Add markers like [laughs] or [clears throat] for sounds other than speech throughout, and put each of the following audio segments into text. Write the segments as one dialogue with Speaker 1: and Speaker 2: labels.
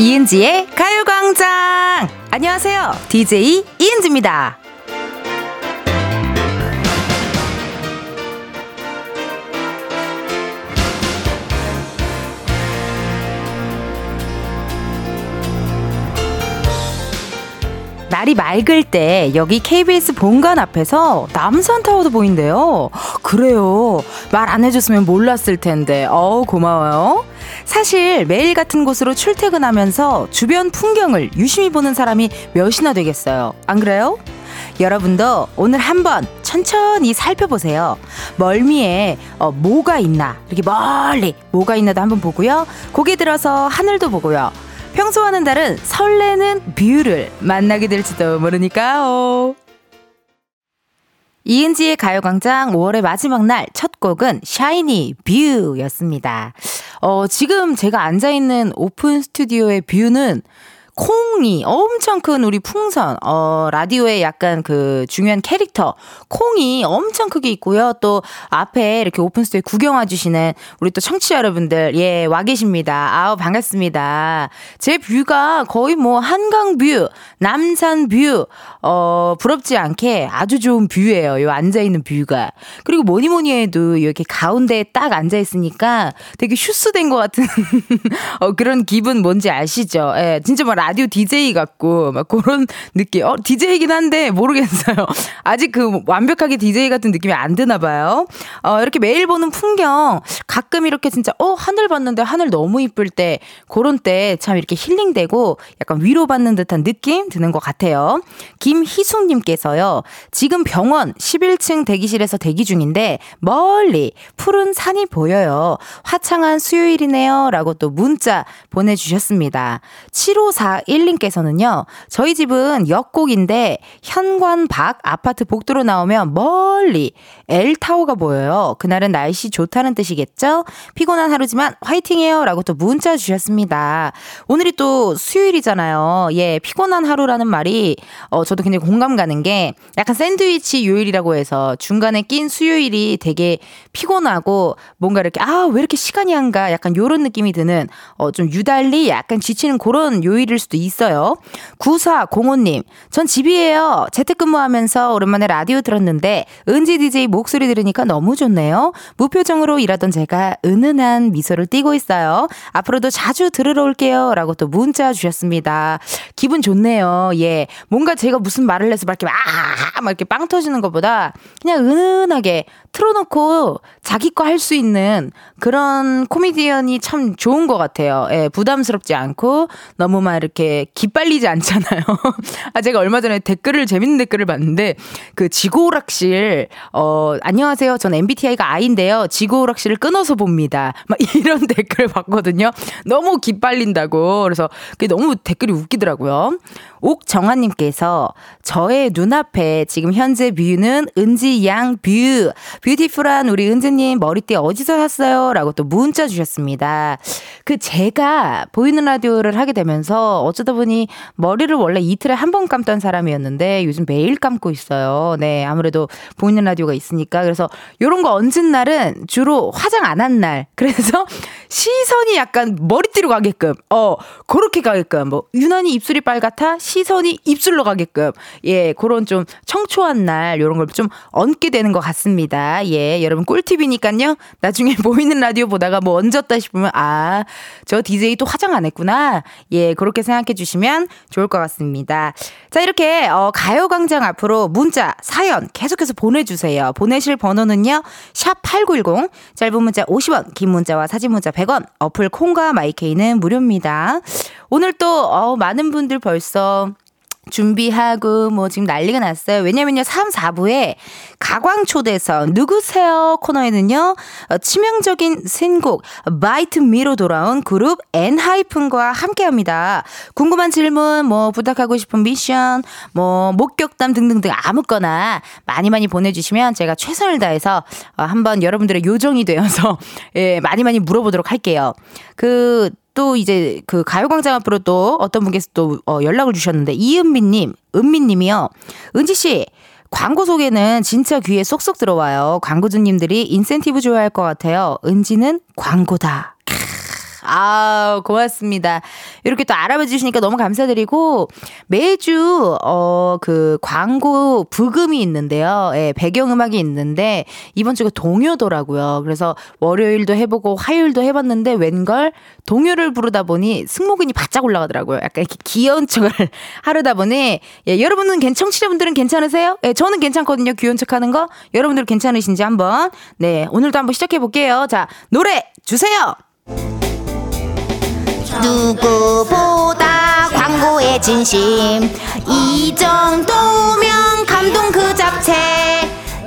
Speaker 1: 이은지의 가요광장! 안녕하세요. DJ 이은지입니다. 날이 맑을 때 여기 KBS 본관 앞에서 남산타워도 보인대요. 그래요. 말 안 해줬으면 몰랐을 텐데. 어우, 고마워요. 사실 매일 같은 곳으로 출퇴근하면서 주변 풍경을 유심히 보는 사람이 몇이나 되겠어요. 안 그래요? 여러분도 오늘 한번 천천히 살펴보세요. 멀미에 어, 뭐가 있나 이렇게 멀리 뭐가 있나도 한번 보고요. 고개 들어서 하늘도 보고요. 평소와는 다른 설레는 view를 만나게 될지도 모르니까요. 이은지의 가요광장 5월의 마지막 날 첫 곡은 샤이니 View였습니다. 어, 지금 제가 앉아있는 오픈 스튜디오의 view는 콩이 엄청 큰 우리 풍선, 어, 라디오의 약간 그 중요한 캐릭터, 콩이 엄청 크게 있고요. 또 앞에 이렇게 오픈 스튜디오 구경 와 주시는 우리 또 청취자 여러분들, 예, 와 계십니다. 아우, 반갑습니다. 제 view가 거의 뭐 한강 view, 남산 view, 어, 부럽지 않게 아주 좋은 view예요. 요 앉아 있는 view가. 그리고 뭐니 뭐니 해도 이렇게 가운데에 딱 앉아 있으니까 되게 슈스된 것 같은 [laughs] 어, 그런 기분 뭔지 아시죠? 예, 진짜 뭐 라 디오 DJ 같고 막 그런 [laughs] 느낌. 어, DJ이긴 한데 모르겠어요. 아직 그 완벽하게 DJ 같은 느낌이 안 드나 봐요. 어, 이렇게 매일 보는 풍경 가끔 이렇게 진짜 어, 하늘 봤는데 하늘 너무 이쁠 때 그런 때 참 이렇게 힐링되고 약간 위로받는 듯한 느낌 드는 것 같아요. 김희숙 님께서요. 지금 병원 11층 대기실에서 대기 중인데 멀리 푸른 산이 보여요. 화창한 수요일이네요. 라고 또 문자 보내 주셨습니다. 7541님께서는요. 저희 집은 역곡인데 현관 밖 아파트 복도로 나오면 멀리 L타워가 보여요. 그날은 날씨 좋다는 뜻이겠죠? 피곤한 하루지만 화이팅해요. 라고 또 문자 주셨습니다. 오늘이 또 수요일이잖아요. 예, 피곤한 하루라는 말이, 어, 저도 굉장히 공감 가는 게 약간 샌드위치 요일이라고 해서 중간에 낀 수요일이 되게 피곤하고 뭔가 이렇게, 아, 왜 이렇게 시간이 안 가? 약간 요런 느낌이 드는, 어, 좀 유달리 약간 지치는 그런 요일일 수도 있어요. 9405님, 전 집이에요. 재택근무하면서 오랜만에 라디오 들었는데, 은지 DJ 목소리 들으니까 너무 좋네요. 무표정으로 일하던 제가 은은한 미소를 띠고 있어요. 앞으로도 자주 들으러 올게요. 라고 또 문자 주셨습니다. 기분 좋네요. 예. 뭔가 제가 무슨 말을 해서 막 이렇게 막, 막 이렇게 빵 터지는 것보다 그냥 은은하게 틀어놓고 자기 거 할 수 있는 그런 코미디언이 참 좋은 것 같아요. 예, 부담스럽지 않고 너무 막 이렇게 기빨리지 않잖아요. [laughs] 아, 제가 얼마 전에 댓글을, 재밌는 댓글을 봤는데 그 지고오락실, 어, 안녕하세요. 전 MBTI가 I인데요. 지고오락실을 끊어서 봅니다. 막 [laughs] 이런 댓글을 봤거든요. 너무 기빨린다고. 그래서 그게 너무 댓글이 웃기더라고요. 옥정아님께서 저의 눈앞에 지금 현재 view는 은지 양 view. Beautiful한 우리 은지님 머리띠 어디서 샀어요? 라고 또 문자 주셨습니다. 그 제가 보이는 라디오를 하게 되면서 어쩌다 보니 머리를 원래 이틀에 한 번 감던 사람이었는데 요즘 매일 감고 있어요. 네, 아무래도 보이는 라디오가 있으니까. 그래서 요런 거 얹은 날은 주로 화장 안 한 날. [laughs] 그래서 시선이 약간 머리띠로 가게끔, 어, 그렇게 가게끔, 뭐, 유난히 입술이 빨갛다? 시선이 입술로 가게끔, 예, 그런 좀 청초한 날, 요런 걸 좀 얹게 되는 것 같습니다. 예, 여러분 꿀팁이니까요. 나중에 [laughs] 보이는 라디오 보다가 뭐 얹었다 싶으면, 아, 저 DJ 또 화장 안 했구나. 예, 그렇게 생각해 주시면 좋을 것 같습니다. 자, 이렇게, 어, 가요광장 앞으로 문자, 사연 계속해서 보내주세요. 보내실 번호는요, 샵 8910, 짧은 문자 50원, 긴 문자와 사진 문자 100원, 어플 콩과 마이케이는 무료입니다. 오늘 또, 어, 많은 분들 벌써 준비하고 뭐 지금 난리가 났어요. 왜냐면요. 3, 4부에 가광초대석 누구세요 코너에는요. 어, 치명적인 신곡 Bite Me로 돌아온 그룹 엔하이픈과 함께합니다. 궁금한 질문 뭐 부탁하고 싶은 미션 뭐 목격담 등등등 아무거나 많이 많이 보내주시면 제가 최선을 다해서 어, 한번 여러분들의 요정이 되어서 [laughs] 예, 많이 많이 물어보도록 할게요. 그 또 이제 그 가요광장 앞으로 또 어떤 분께서 또 어, 연락을 주셨는데 이은미님, 은미님이요. 은지 씨. 광고 소개는 진짜 귀에 쏙쏙 들어와요. 광고주님들이 인센티브 줘야 할 것 같아요. 은지는 광고다. 아, 고맙습니다. 이렇게 또 알아봐 주시니까 너무 감사드리고 매주 어 그 광고 부금이 있는데요. 예, 배경 음악이 있는데 이번 주가 동요더라고요. 그래서 월요일도 해 보고 화요일도 해 봤는데 웬걸 동요를 부르다 보니 승모근이 바짝 올라가더라고요. 약간 이렇게 귀여운 척을 [laughs] 하려다 보니 예, 여러분은 청취자분들은 괜찮으세요? 예, 저는 괜찮거든요. 귀여운 척 하는 거. 여러분들 괜찮으신지 한번 네, 오늘도 한번 시작해 볼게요. 자, 노래 주세요.
Speaker 2: 누구보다 광고의 진심 이 정도면 감동 그 자체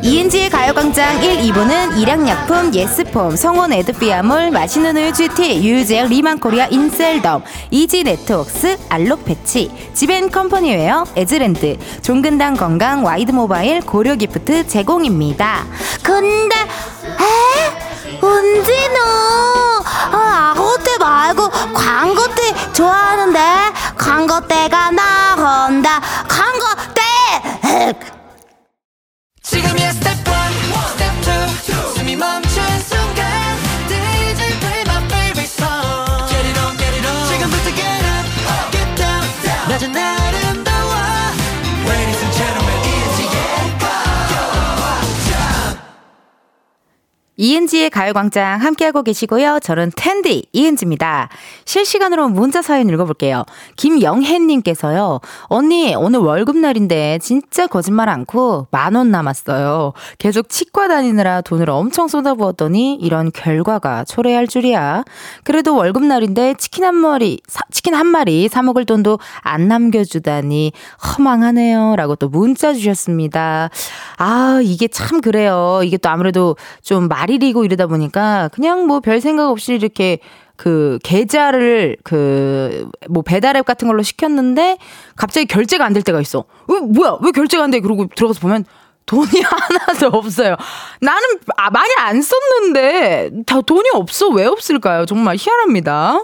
Speaker 1: 이은지의 가요광장 1, 2부는 일양약품, 예스폼, 성원 에드피아몰, 맛있는 우유 GT, 유유제약 리만코리아 인셀덤, 이지네트웍스, 알록패치, 지벤컴퍼니웨어, 에즈랜드, 종근당 건강, 와이드모바일, 고려기프트 제공입니다.
Speaker 2: 근데 에? 은진우 아, 아호때 말고 광고때 좋아하는데? 광고때가 나온다. 광고때 지금이야 스텝 1 스텝
Speaker 1: 이은지의 가요광장 함께하고 계시고요. 저는 텐디 이은지입니다. 실시간으로 문자 사연 읽어볼게요. 김영혜님께서요. 언니 오늘 월급날인데 진짜 거짓말 않고 만 원 남았어요. 계속 치과 다니느라 돈을 엄청 쏟아부었더니 이런 결과가 초래할 줄이야. 그래도 월급날인데 치킨 한 마리 사, 치킨 한 마리 사 먹을 돈도 안 남겨주다니 허망하네요. 라고 또 문자 주셨습니다. 아 이게 참 그래요. 이게 또 아무래도 좀 말일이고 이러다 보니까 그냥 뭐 별 생각 없이 이렇게 그 계좌를 그 뭐 배달앱 같은 걸로 시켰는데 갑자기 결제가 안 될 때가 있어. 어, 뭐야? 왜 결제가 안 돼? 그러고 들어가서 보면 돈이 [laughs] 하나도 없어요. 나는 아, 많이 안 썼는데 다 돈이 없어. 왜 없을까요? 정말 희한합니다.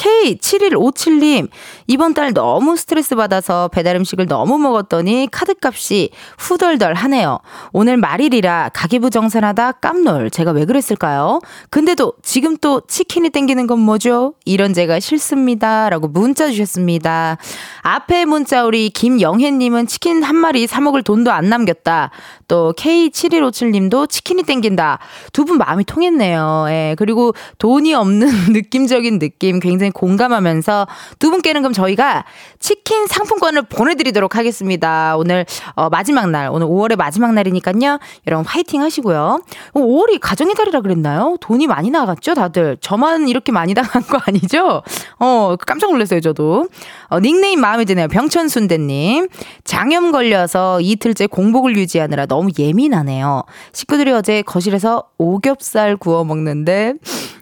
Speaker 1: K7157님, 이번 달 너무 스트레스 받아서 배달 음식을 너무 먹었더니 카드값이 후덜덜 하네요. 오늘 말일이라 가계부 정산하다 깜놀. 제가 왜 그랬을까요? 근데도 지금 또 치킨이 땡기는 건 뭐죠? 이런 제가 싫습니다. 라고 문자 주셨습니다. 앞에 문자 우리 김영혜님은 치킨 한 마리 사먹을 돈도 안 남겼다. 또 K7157님도 치킨이 땡긴다. 두 분 마음이 통했네요. 예. 그리고 돈이 없는 [laughs] 느낌적인 느낌 굉장히 공감하면서 두 분께는 그럼 저희가 치킨 상품권을 보내드리도록 하겠습니다. 오늘 어, 마지막 날, 오늘 5월의 마지막 날이니까요. 여러분 화이팅 하시고요. 5월이 가정의 달이라 그랬나요? 돈이 많이 나갔죠, 다들. 저만 이렇게 많이 나간 거 아니죠? 어, 깜짝 놀랐어요, 저도. 어, 닉네임 마음에 드네요. 병천순대님. 장염 걸려서 이틀째 공복을 유지하느라 너무 예민하네요. 식구들이 어제 거실에서 오겹살 구워 먹는데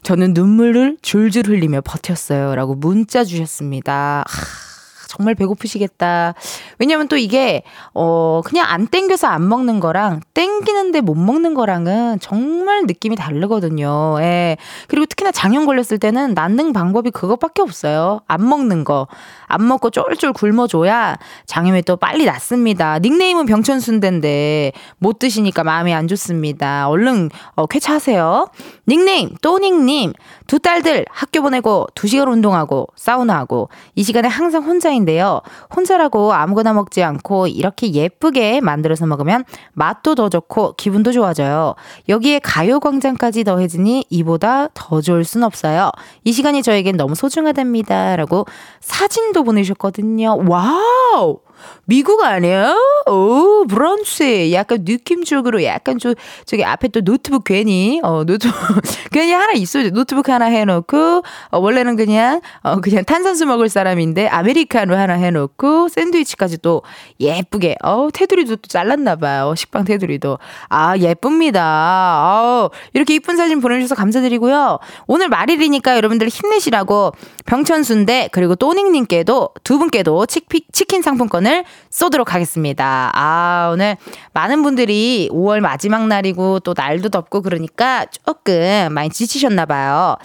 Speaker 1: 저는 눈물을 줄줄 흘리며 버텼어요. 라고 문자 주셨습니다. 하. 정말 배고프시겠다. 왜냐면 또 이게, 어, 그냥 안 땡겨서 안 먹는 거랑 땡기는데 못 먹는 거랑은 정말 느낌이 다르거든요. 예. 그리고 특히나 장염 걸렸을 때는 낫는 방법이 그것밖에 없어요. 안 먹는 거. 안 먹고 쫄쫄 굶어줘야 장염이 또 빨리 낫습니다. 닉네임은 병천순대인데 못 드시니까 마음이 안 좋습니다. 얼른, 어, 쾌차하세요. 닉네임, 또닉님. 두 딸들 학교 보내고 두 시간 운동하고 사우나하고 이 시간에 항상 혼자인데요. 혼자라고 아무거나 먹지 않고 이렇게 예쁘게 만들어서 먹으면 맛도 더 좋고 기분도 좋아져요. 여기에 가요광장까지 더해지니 이보다 더 좋을 순 없어요. 이 시간이 저에겐 너무 소중하답니다. 라고 사진도 보내셨거든요. Wow! 미국 아니에요? 오, 브런치. 약간 느낌적으로 약간 좀, 저기 앞에 또 노트북 괜히, 어, 노트북, [laughs] 괜히 하나 있어요. 노트북 하나 해놓고, 어, 원래는 그냥, 어, 그냥 탄산수 먹을 사람인데, 아메리카노 하나 해놓고, 샌드위치까지 또 예쁘게, 어, 테두리도 또 잘랐나봐요. 식빵 테두리도. 아, 예쁩니다. 아 이렇게 이쁜 사진 보내주셔서 감사드리고요. 오늘 말일이니까 여러분들 힘내시라고 병천순대, 그리고 또닝님께도, 두 분께도 치킨 상품권을 상품권을 쏘도록 하겠습니다. 아, 오늘 많은 분들이 5월 마지막 날이고 또 날도 덥고 그러니까 조금 많이 지치셨나봐요.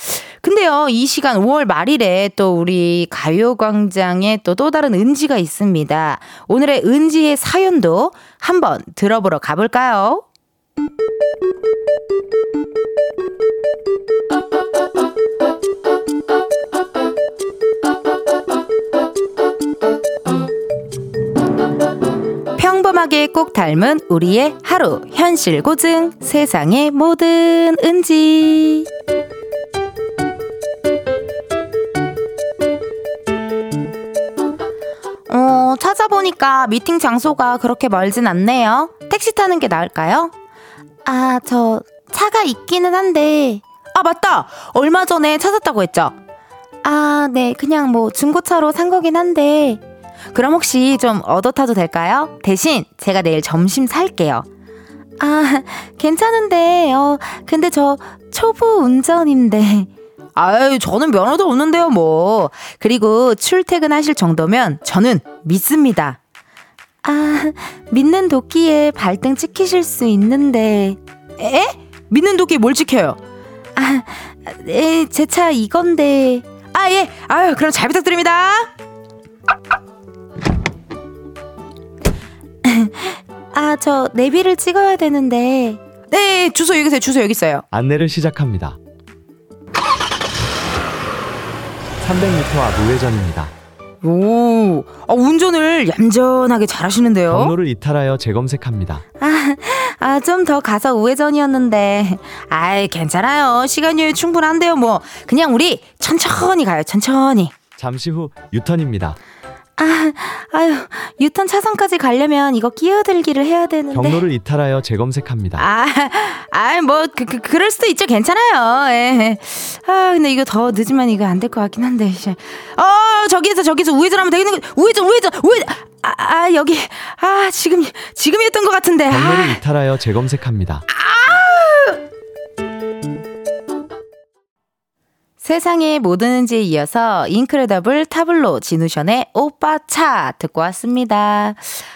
Speaker 1: 근데요, 이 시간 5월 말일에 또 우리 가요광장에 또 또 다른 은지가 있습니다. 오늘의 은지의 사연도 한번 들어보러 가볼까요? 닮은하게 꼭 닮은 우리의 하루 현실 고증 세상의 모든 은지 어, 찾아보니까 미팅 장소가 그렇게 멀진 않네요. 택시 타는 게 나을까요?
Speaker 2: 아, 저 차가 있기는 한데.
Speaker 1: 아, 맞다! 얼마 전에 찾았다고 했죠?
Speaker 2: 아, 네. 그냥 뭐 중고차로 산 거긴 한데.
Speaker 1: 그럼 혹시 좀 얻어 타도 될까요? 대신 제가 내일 점심 살게요.
Speaker 2: 아, 괜찮은데, 어, 근데 저 초보 운전인데.
Speaker 1: 아유, 저는 면허도 없는데요, 뭐. 그리고 출퇴근하실 정도면 저는 믿습니다.
Speaker 2: 아, 믿는 도끼에 발등 찍히실 수 있는데.
Speaker 1: 에? 믿는 도끼에 뭘 찍혀요?
Speaker 2: 아, 에, 제 차 이건데.
Speaker 1: 아, 예. 아유, 그럼 잘 부탁드립니다.
Speaker 2: 아, 저 내비를 찍어야 되는데.
Speaker 1: 네, 주소 여기 있어요. 주소 여기 있어요.
Speaker 3: 안내를 시작합니다. 300m 앞 우회전입니다.
Speaker 1: 오, 아, 운전을 얌전하게 잘하시는데요.
Speaker 3: 경로를 이탈하여 재검색합니다.
Speaker 2: 아, 아, 좀 더 가서 우회전이었는데.
Speaker 1: 아이, 괜찮아요. 시간이 충분한데요, 뭐. 그냥 우리 천천히 가요, 천천히.
Speaker 3: 잠시 후 유턴입니다.
Speaker 2: 아, 아유, 유턴 차선까지 가려면 이거 끼어들기를 해야 되는데.
Speaker 3: 경로를 이탈하여 재검색합니다.
Speaker 1: 아, 아, 뭐, 그, 그, 그럴 수도 있죠. 괜찮아요. 예. 아, 근데 이거 더 늦으면 이거 안 될 것 같긴 한데. 어, 저기에서, 저기서 우회전하면 되겠는 거, 우회전, 우회전, 우회전. 아, 아, 여기. 아, 지금, 지금이었던 것 같은데.
Speaker 3: 경로를
Speaker 1: 아.
Speaker 3: 이탈하여 재검색합니다.
Speaker 1: 세상의 모든 은지에 이어서 인크레더블 타블로 진우션의 오빠 차 듣고 왔습니다.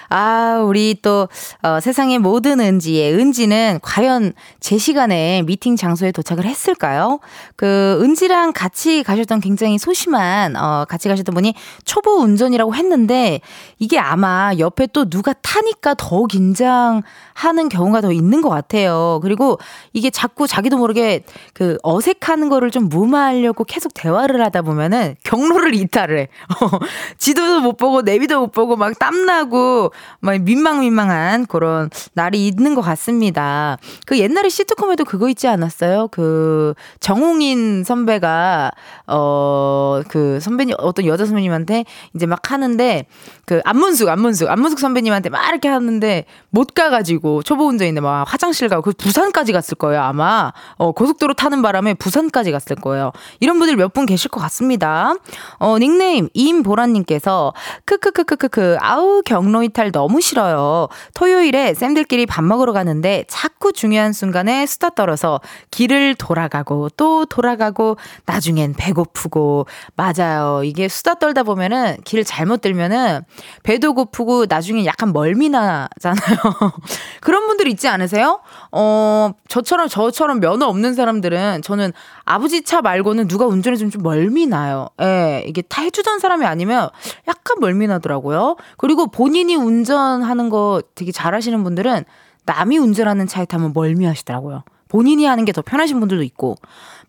Speaker 1: 아, 우리 또, 어, 세상의 모든 은지의 은지는 과연 제 시간에 미팅 장소에 도착을 했을까요? 그, 은지랑 같이 가셨던 굉장히 소심한, 어, 같이 가셨던 분이 초보 운전이라고 했는데, 이게 아마 옆에 또 누가 타니까 더 긴장하는 경우가 더 있는 것 같아요. 그리고 이게 자꾸 자기도 모르게 그 어색하는 거를 좀 무마 하려고 계속 대화를 하다 보면은 경로를 이탈을 해. 어, 지도도 못 보고 내비도 못 보고 막 땀나고 막 민망민망한 그런 날이 있는 것 같습니다. 그 옛날에 시트콤에도 그거 있지 않았어요? 그 정홍인 선배가 어 그 선배님 어떤 여자 선배님한테 이제 막 하는데 그 안문숙 안문숙 안문숙 선배님한테 막 이렇게 하는데 못 가가지고 초보 운전인데 막 화장실 가고 그 부산까지 갔을 거예요 아마 어 고속도로 타는 바람에 부산까지 갔을 거예요. 이런 분들 몇 분 계실 것 같습니다. 어 닉네임 임보라님께서 크크크크크크 아우 경로 이탈 너무 싫어요. 토요일에 쌤들끼리 밥 먹으러 가는데 자꾸 중요한 순간에 수다 떨어서 길을 돌아가고 또 돌아가고 나중엔 배고프고 맞아요. 이게 수다 떨다 보면은 길 잘못 들면은 배도 고프고 나중에 약간 멀미 나잖아요. [laughs] 그런 분들 있지 않으세요? 어, 저처럼 저처럼 면허 없는 사람들은 저는 아버지 차 말고는 누가 운전해 주면 좀 멀미 나요. 예, 이게 다 해주던 사람이 아니면 약간 멀미 나더라고요. 그리고 본인이 운전하는 거 되게 잘하시는 분들은 남이 운전하는 차에 타면 멀미 하시더라고요. 본인이 하는 게 더 편하신 분들도 있고.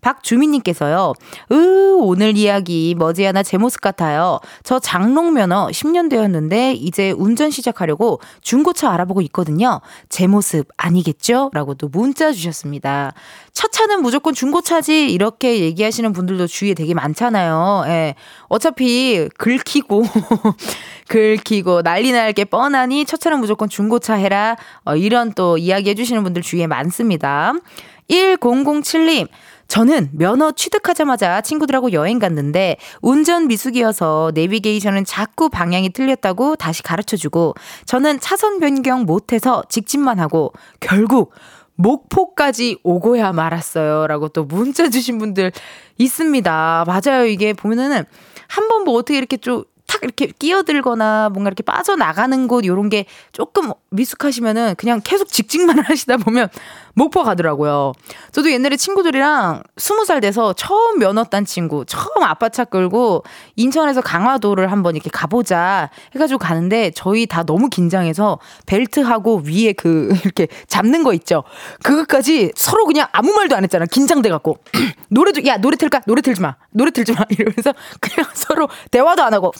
Speaker 1: 박주민님께서요, 으, 오늘 이야기 머지않아 제 모습 같아요. 저 장롱 면허 10년 되었는데, 이제 운전 시작하려고 중고차 알아보고 있거든요. 제 모습 아니겠죠? 라고 또 문자 주셨습니다. 첫 차는 무조건 중고차지, 이렇게 얘기하시는 분들도 주위에 되게 많잖아요. 예. 어차피 긁히고, [laughs] 긁히고, 난리 날 게 뻔하니 첫 차는 무조건 중고차 해라. 어, 이런 또 이야기 해주시는 분들 주위에 많습니다. 1007님, 저는 면허 취득하자마자 친구들하고 여행 갔는데 운전 미숙이어서 내비게이션은 자꾸 방향이 틀렸다고 다시 가르쳐 주고 저는 차선 변경 못해서 직진만 하고 결국 목포까지 오고야 말았어요. 라고 또 문자 주신 분들 있습니다. 맞아요. 이게 보면은 한 번 뭐 어떻게 이렇게 좀 탁 이렇게 끼어들거나 뭔가 이렇게 빠져나가는 곳 요런 게 조금 미숙하시면은 그냥 계속 직진만 [laughs] 하시다 보면 목포 가더라고요. 저도 옛날에 친구들이랑 스무 살 돼서 처음 면허 딴 친구, 처음 아빠 차 끌고 인천에서 강화도를 한번 이렇게 가보자 해가지고 가는데 저희 다 너무 긴장해서 벨트하고 위에 그 [laughs] 이렇게 잡는 거 있죠. 그것까지 서로 그냥 아무 말도 안 했잖아. 긴장돼갖고. [clears throat] 노래도, 야, 노래 틀까? 노래 틀지 마. 노래 틀지 마. [laughs] 이러면서 그냥 서로 대화도 안 하고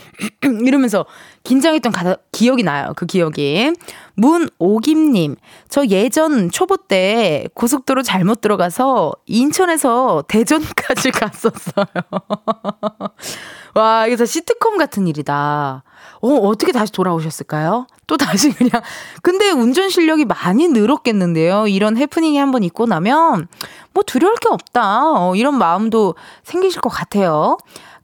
Speaker 1: [clears throat] 이러면서 긴장했던 가, 기억이 나요. 그 기억이. 문오김님, 저 예전 초보 때 고속도로 잘못 들어가서 인천에서 대전까지 [laughs] 갔었어요. [laughs] 와, 이게 다 시트콤 같은 일이다. 어, 어떻게 다시 돌아오셨을까요? 또 다시 그냥. 근데 운전 실력이 많이 늘었겠는데요. 이런 해프닝이 한번 있고 나면 뭐 두려울 게 없다. 어, 이런 마음도 생기실 것 같아요.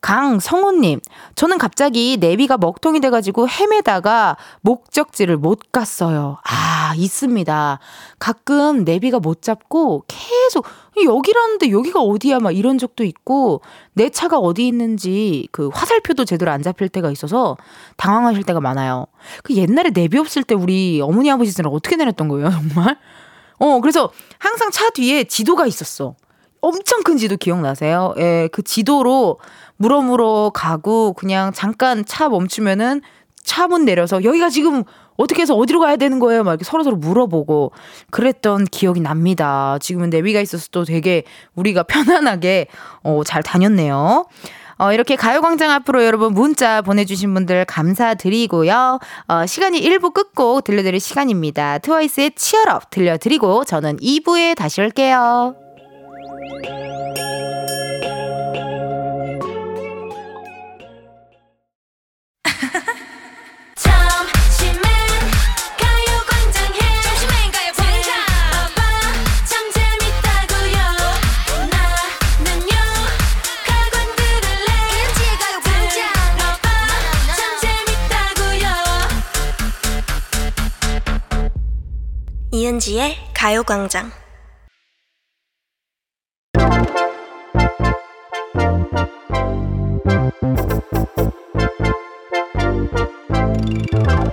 Speaker 1: 강성호님, 저는 갑자기 내비가 먹통이 돼가지고 헤매다가 목적지를 못 갔어요. 아, 있습니다. 가끔 내비가 못 잡고 계속 여기라는데 여기가 어디야 막 이런 적도 있고 내 차가 어디 있는지 그 화살표도 제대로 안 잡힐 때가 있어서 당황하실 때가 많아요. 그 옛날에 내비 없을 때 우리 어머니 아버지 들은 어떻게 내렸던 거예요, 정말? 어, 그래서 항상 차 뒤에 지도가 있었어. 엄청 큰 지도 기억나세요? 예, 그 지도로 물어물어 가고 그냥 잠깐 차 멈추면은 차 문 내려서 여기가 지금 어떻게 해서 어디로 가야 되는 거예요? 막 이렇게 서로서로 물어보고 그랬던 기억이 납니다. 지금은 내비가 있어서 또 되게 우리가 [laughs] 편안하게 어, 잘 다녔네요. 어, 이렇게 가요광장 앞으로 여러분 문자 보내주신 분들 감사드리고요. 어, 시간이 1부 끝곡 들려드릴 시간입니다. 트와이스의 치얼업 들려드리고 저는 2부에 다시 올게요.
Speaker 4: 이은지의 가요광장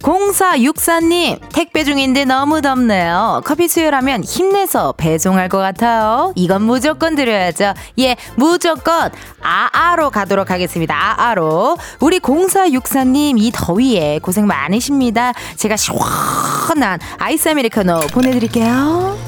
Speaker 1: 0464님, 택배 중인데 너무 덥네요. 커피 수요라면 힘내서 배송할 것 같아요. 이건 무조건 드려야죠. 예, 무조건 아아로 가도록 하겠습니다. 아아로. 우리 0464님, 이 더위에 고생 많으십니다. 제가 시원한 아이스 아메리카노 보내드릴게요.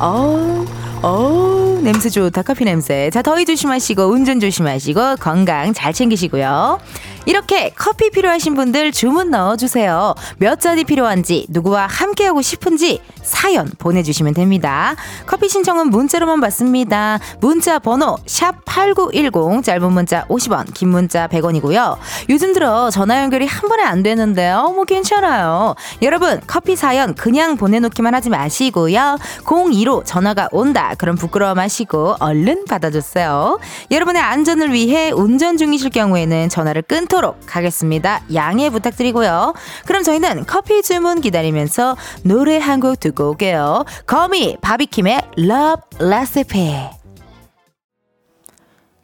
Speaker 1: 어어 냄새 좋다 커피 냄새 자 더위 조심하시고 운전 조심하시고 건강 잘 챙기시고요 이렇게 커피 필요하신 분들 주문 넣어주세요. 몇 잔이 필요한지, 누구와 함께하고 싶은지 사연 보내주시면 됩니다. 커피 신청은 문자로만 받습니다. 문자 번호 샵8910 짧은 문자 50원, 긴 문자 100원이고요. 요즘 들어 전화 연결이 한 번에 안 되는데요. 뭐 괜찮아요. 여러분 커피 사연 그냥 보내놓기만 하지 마시고요. 02로 전화가 온다. 그럼 부끄러워 마시고 얼른 받아주세요. 여러분의 안전을 위해 운전 중이실 경우에는 전화를 끊도록 하겠습니다. 양해 부탁드리고요. 그럼 저희는 커피 주문 기다리면서 노래 한 곡 듣고 올게요. 거미 바비킴의 Love Recipe.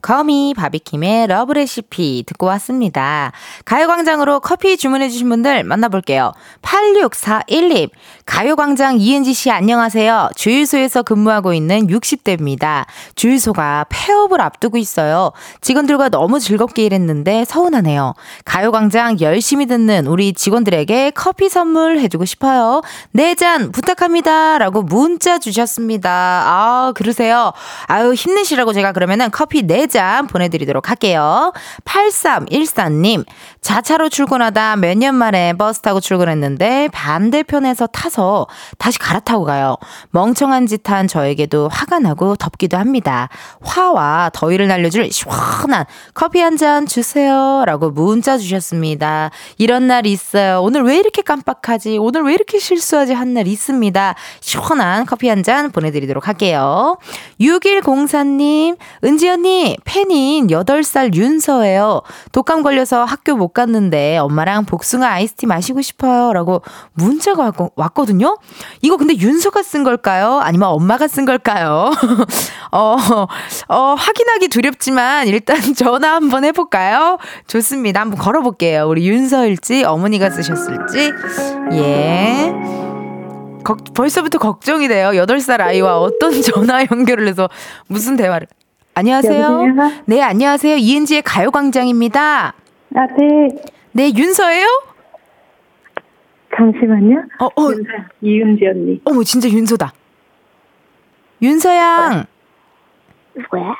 Speaker 1: 거미 바비킴의 Love Recipe 듣고 왔습니다. 가요광장으로 커피 주문해주신 분들 만나볼게요. 8641님, 가요광장 이은지 씨 안녕하세요. 주유소에서 근무하고 있는 60대입니다. 주유소가 폐업을 앞두고 있어요. 직원들과 너무 즐겁게 일했는데 서운하네요. 가요광장 열심히 듣는 우리 직원들에게 커피 선물 해주고 싶어요. 네 잔 부탁합니다. 라고 문자 주셨습니다. 아, 그러세요. 아유, 힘내시라고 제가 그러면은 커피 네잔 보내드리도록 할게요. 8314님, 자차로 출근하다 몇 년 만에 버스 타고 출근했는데 반대편에서 타서 다시 갈아타고 가요. 멍청한 짓 한 저에게도 화가 나고 덥기도 합니다. 화와 더위를 날려줄 시원한 커피 한 잔 주세요. 라고 문자 주셨습니다. 이런 날 있어요. 오늘 왜 이렇게 깜빡하지? 오늘 왜 이렇게 실수하지? 한 날 있습니다. 시원한 커피 한 잔 보내드리도록 할게요. 6104님, 은지 언니, 팬인 8살 윤서예요. 독감 걸려서 학교 못 갔는데 엄마랑 복숭아 아이스티 마시고 싶어요. 라고 문자가 왔거든요? 이거 근데 윤서가 쓴 걸까요? 아니면 엄마가 쓴 걸까요? [laughs] 어, 어, 확인하기 두렵지만 일단 [laughs] 전화 한번 해볼까요? 좋습니다. 한번 걸어볼게요. 우리 윤서일지 어머니가 쓰셨을지. 예. 거, 벌써부터 걱정이 돼요. 8살 아이와 어떤 [laughs] 전화 연결을 해서 무슨 대화를. 안녕하세요.
Speaker 5: 여보세요?
Speaker 1: 네, 안녕하세요. 이은지의 가요광장입니다.
Speaker 5: 아, 네.
Speaker 1: 네, 윤서예요?
Speaker 5: 잠시만요.
Speaker 1: 어, 어,
Speaker 5: 윤서, 이은지 언니.
Speaker 1: 어머, 진짜 윤서다. 윤서양.
Speaker 2: 누구야?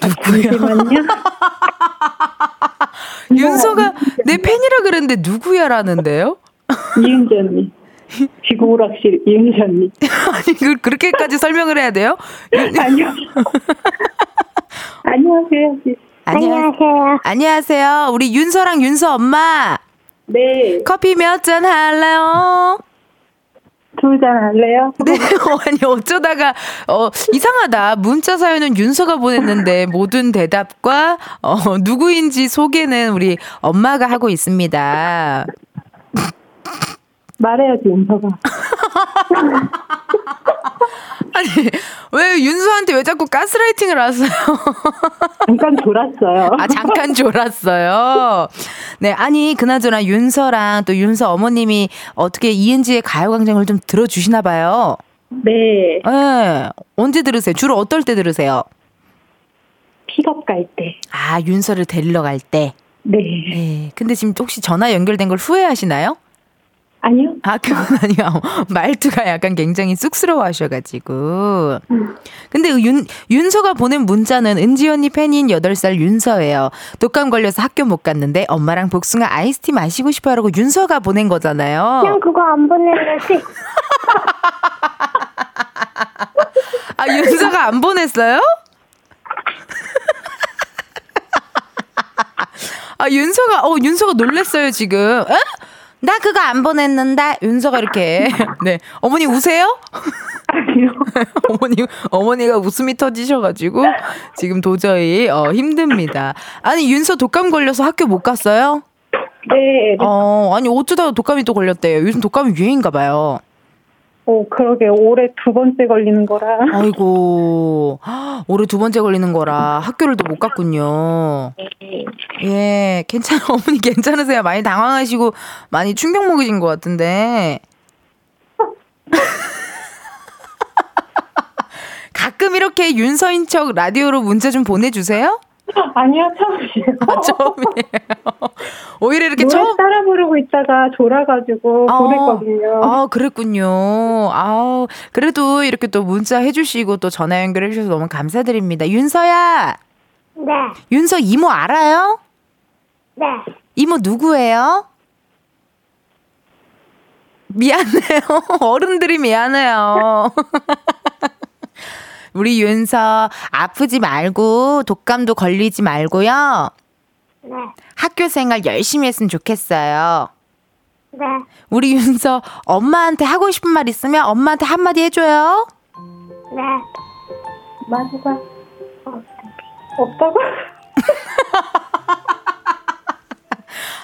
Speaker 5: 잠시만요. [laughs]
Speaker 1: 윤서가 내 팬이라 그랬는데 누구야라는데요? [laughs]
Speaker 5: 이은지 언니. 지구 오락실 이은지 언니. [laughs]
Speaker 1: 아니, 그, 그렇게까지 설명을 해야 돼요?
Speaker 5: 아니요. 안녕하세요.
Speaker 2: 안녕하세요.
Speaker 1: 안녕하세요. 우리 윤서랑 윤서 엄마.
Speaker 5: 네.
Speaker 1: 커피 몇 잔 할래요?
Speaker 5: 둘다 할래요?
Speaker 1: 네, [laughs] 아니 어쩌다가 어 이상하다. 문자 사연은 윤서가 보냈는데 [laughs] 모든 대답과 어 누구인지 소개는 우리 엄마가 하고 있습니다.
Speaker 5: 말해야지, 윤서가. [laughs] [laughs]
Speaker 1: 아니 왜 윤서한테 왜 자꾸 가스라이팅을 하세요? [laughs]
Speaker 5: 잠깐 졸았어요.
Speaker 1: 아 잠깐 졸았어요. 네, 아니 그나저나 윤서랑 또 윤서 어머님이 어떻게 이은지의 가요광장을 좀 들어주시나 봐요.
Speaker 5: 네.
Speaker 1: 네, 언제 들으세요? 주로 어떨 때 들으세요?
Speaker 5: 픽업 갈 때.
Speaker 1: 아 윤서를 데리러 갈 때.
Speaker 5: 네.
Speaker 1: 네. 근데 지금 혹시 전화 연결된 걸 후회하시나요?
Speaker 5: 아니요.
Speaker 1: 아, 그건 [laughs] 아니요. 말투가 약간 굉장히 쑥스러워 하셔가지고. 근데 윤, 윤서가 보낸 문자는 은지 언니 팬인 8살 윤서예요. 독감 걸려서 학교 못 갔는데 엄마랑 복숭아 아이스티 마시고 싶어 하라고 윤서가 보낸 거잖아요.
Speaker 2: 그냥 그거 안 보내려지.
Speaker 1: 아, 윤서가 안 보냈어요? [laughs] 아, 윤서가, 어, 윤서가 놀랬어요, 지금. 에? 나 그거 안 보냈는데 윤서가 이렇게 [laughs] 네 어머니 우세요?
Speaker 5: 아니요. [laughs]
Speaker 1: 어머니 어머니가 웃음이 터지셔가지고 지금 도저히 어, 힘듭니다. 아니 윤서 독감 걸려서 학교 못 갔어요?
Speaker 5: 네.
Speaker 1: 어 아니 어쩌다가 독감이 또 걸렸대요. 요즘 독감이 유행인가 봐요.
Speaker 5: 어, 그러게. 올해 두 번째 걸리는 거라.
Speaker 1: 아이고 헉, [gasps] 올해 두 번째 걸리는 거라 학교를 또 못 갔군요. 예 괜찮아 [laughs] 어머니 괜찮으세요? 많이 당황하시고 많이 충격 먹으신 것 같은데. [laughs] [laughs] 가끔 이렇게 윤서인 척 라디오로 문자 좀 보내주세요. [laughs]
Speaker 5: 아니요, 처음이에요.
Speaker 1: 아, 처음이에요. 오히려 이렇게 처음.
Speaker 5: 따라 부르고 있다가 졸아가지고
Speaker 1: 아,
Speaker 5: 보냈거든요.
Speaker 1: 아, 그랬군요. 아 그래도 이렇게 또 문자 해주시고 또 전화 연결해 주셔서 너무 감사드립니다. 윤서야,
Speaker 2: 네.
Speaker 1: 윤서 이모 알아요?
Speaker 2: 네.
Speaker 1: 이모 누구예요? 미안해요. [laughs] 어른들이 미안해요. [laughs] 우리 윤서 아프지 말고 독감도 걸리지 말고요.
Speaker 2: 네.
Speaker 1: 학교 생활 열심히 했으면 좋겠어요.
Speaker 2: 네.
Speaker 1: 우리 윤서 엄마한테 하고 싶은 말 있으면 엄마한테 한마디 해줘요.
Speaker 2: 네.
Speaker 5: 마누가 없다고? [laughs]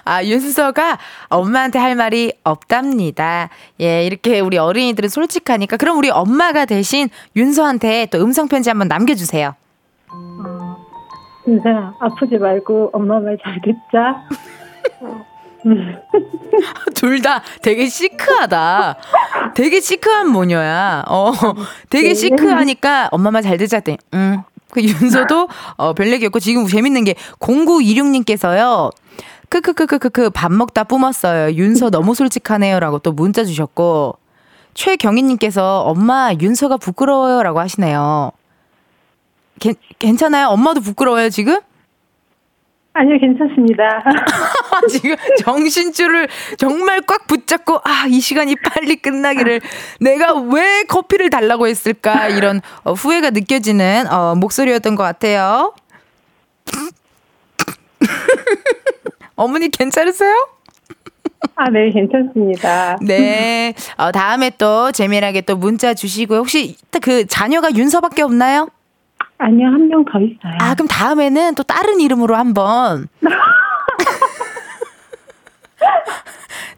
Speaker 1: 아, 윤서가 엄마한테 할 말이 없답니다. 예, 이렇게 우리 어린이들은 솔직하니까. 그럼 우리 엄마가 대신 윤서한테 또 음성 편지 한번 남겨 주세요.
Speaker 5: 윤서야 아프지 말고 엄마 말 잘 듣자. 음.
Speaker 1: 둘다 되게 시크하다. 되게 시크한 모녀야. 어, 되게
Speaker 5: 네.
Speaker 1: 시크하니까 엄마 말잘 듣자 했더니, 응. 그 윤서도 어, 별 얘기 없고 지금 재밌는 게 0926님께서요. 크크크크크크 밥 먹다 뿜었어요. 윤서 너무 솔직하네요라고 또 문자 주셨고 최경희님께서 엄마 윤서가 부끄러워요라고 하시네요. 괜, 괜찮아요? 엄마도 부끄러워요 지금?
Speaker 5: 아니요 괜찮습니다. [laughs]
Speaker 1: 지금 정신줄을 정말 꽉 붙잡고 아 이 시간이 빨리 끝나기를 내가 왜 커피를 달라고 했을까 이런 어, 후회가 느껴지는 어, 목소리였던 것 같아요. 어머니 괜찮으세요?
Speaker 5: 아 네 괜찮습니다.
Speaker 1: 네. 어, 다음에 또 재미나게 또 문자 주시고요. 혹시 그 자녀가 윤서밖에 없나요?
Speaker 5: 아니요 한 명 더 있어요.
Speaker 1: 아 그럼 다음에는 또 다른 이름으로 한번 [laughs]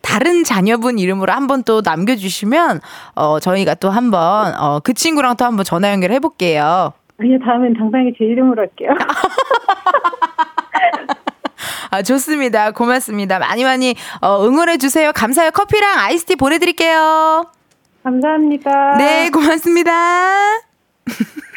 Speaker 1: 다른 자녀분 이름으로 한번 또 남겨주시면 어 저희가 또 한번 어 그 친구랑 또 한번 전화 연결해 볼게요.
Speaker 5: 아니요 다음엔 당당히 제 이름으로 할게요. [laughs]
Speaker 1: 아 좋습니다. 고맙습니다. 많이 많이 어, 응원해 주세요. 감사해요. 커피랑 아이스티 보내드릴게요.
Speaker 5: 감사합니다.
Speaker 1: 네 고맙습니다. [laughs]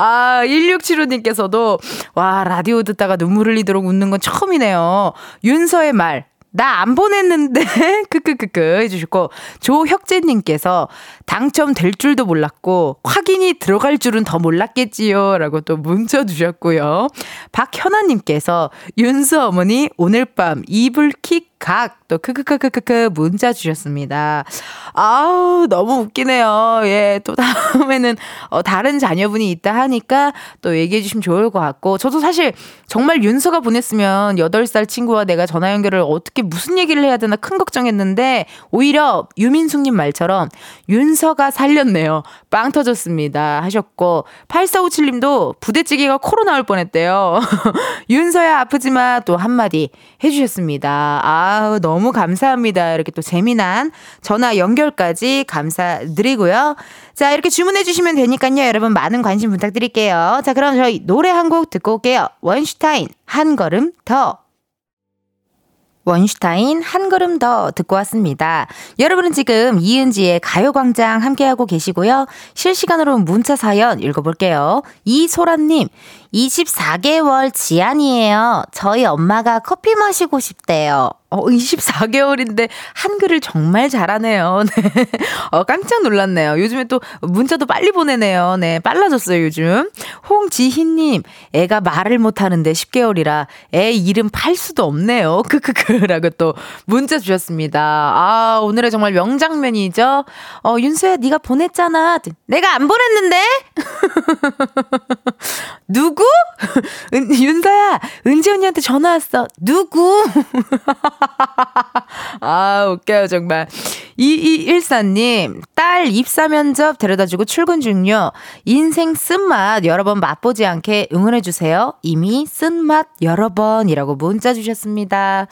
Speaker 1: 아, 1675님께서도, 와, 라디오 듣다가 눈물 흘리도록 웃는 건 처음이네요. 윤서의 말. 나 안 보냈는데 [laughs] 크크크크 해주시고 조혁재님께서 당첨될 줄도 몰랐고 확인이 들어갈 줄은 더 몰랐겠지요라고 또 문자 주셨고요. 박현아님께서 윤수 어머니 오늘 밤 이불킥 각, 또, 크크크크크크 문자 주셨습니다. 아우, 너무 웃기네요. 예, 또 다음에는, 어, 다른 자녀분이 있다 하니까 또 얘기해 주시면 좋을 것 같고, 저도 사실 정말 윤서가 보냈으면 8살 친구와 내가 전화 연결을 어떻게 무슨 얘기를 해야 되나 큰 걱정했는데, 오히려 유민숙님 말처럼 윤서가 살렸네요. 빵 터졌습니다. 하셨고, 8457님도 부대찌개가 코로 나올 뻔 했대요. [laughs] 윤서야 아프지만 또 한마디 해주셨습니다. 아, 아우, 너무 감사합니다. 이렇게 또 재미난 전화 연결까지 감사드리고요. 자, 이렇게 주문해 주시면 되니까요. 여러분 많은 관심 부탁드릴게요. 자, 그럼 저희 노래 한 곡 듣고 올게요. 원슈타인, 한 걸음 더. 원슈타인 한 걸음 더 듣고 왔습니다. 여러분은 지금 이은지의 가요광장 함께하고 계시고요. 실시간으로 문자 사연 읽어볼게요. 이소라님, 24개월 지안이에요. 저희 엄마가 커피 마시고 싶대요. 어, 24개월인데 한글을 정말 잘하네요. [laughs] 네. 어, 깜짝 놀랐네요. 요즘에 또 문자도 빨리 보내네요. 네, 빨라졌어요, 요즘. 홍지희님, 애가 말을 못하는데 10개월이라 애 이름 팔 수도 없네요. [laughs] 크크크라고 또 문자 주셨습니다. 아, 오늘의 정말 명장면이죠. 어, 윤수야, 네가 보냈잖아. 내가 안 보냈는데? [laughs] 누구? [laughs] 은, 윤서야, 은지 언니한테 전화 왔어. 누구? [laughs] 아, 웃겨요, 정말. 2214님, 딸 입사 면접 데려다 주고 출근 중요. 인생 쓴맛 여러 번 맛보지 않게 응원해주세요. 이미 쓴맛 여러 번이라고 문자 주셨습니다.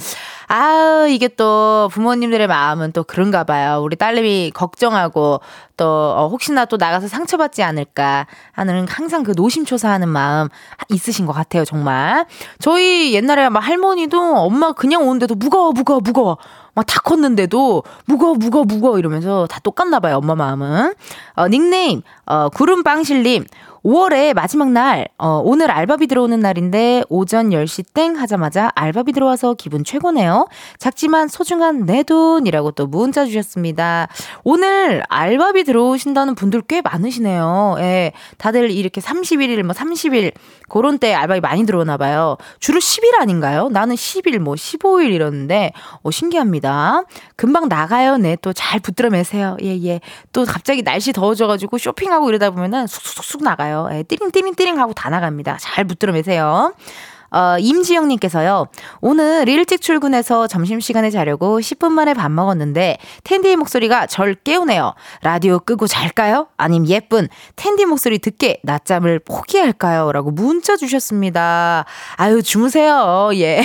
Speaker 1: 아, 이게 또 부모님들의 마음은 또 그런가 봐요. 우리 딸내미 걱정하고 또 어, 혹시나 또 나가서 상처받지 않을까 하는 항상 그 노심초사하는 마음 있으신 것 같아요, 정말. 저희 옛날에 막 할머니도 엄마 그냥 오는데도 무거워, 무거워, 무거워. 막 다 컸는데도 무거워, 무거워, 무거워 이러면서 다 똑같나 봐요, 엄마 마음은. 어, 닉네임, 어, 구름빵실님. 5월의 마지막 날, 어, 오늘 알바비 들어오는 날인데 오전 10시 땡 하자마자 알바비 들어와서 기분 최고네요. 작지만 소중한 내 돈이라고 또 문자 주셨습니다. 오늘 알바비 들어오신다는 분들 꽤 많으시네요. 예. 다들 이렇게 31일, 뭐 30일, 그런 때 알바비 많이 들어오나 봐요. 주로 10일 아닌가요? 나는 10일, 뭐 15일 이러는데, 어, 신기합니다. 금방 나가요. 네, 또 잘 붙들어 매세요. 예, 예. 또 갑자기 날씨 더워져가지고 쇼핑하고 이러다 보면은 쑥쑥쑥 나가요. 예, 띠링띠링띠링 하고 다 나갑니다. 잘 붙들어 매세요. 어, 임지영님께서요. 오늘 일찍 출근해서 점심시간에 자려고 10분 만에 밥 먹었는데 텐디의 목소리가 절 깨우네요. 라디오 끄고 잘까요? 아님 예쁜 텐디 목소리 듣게 낮잠을 포기할까요? 라고 문자 주셨습니다. 아유 주무세요. 예.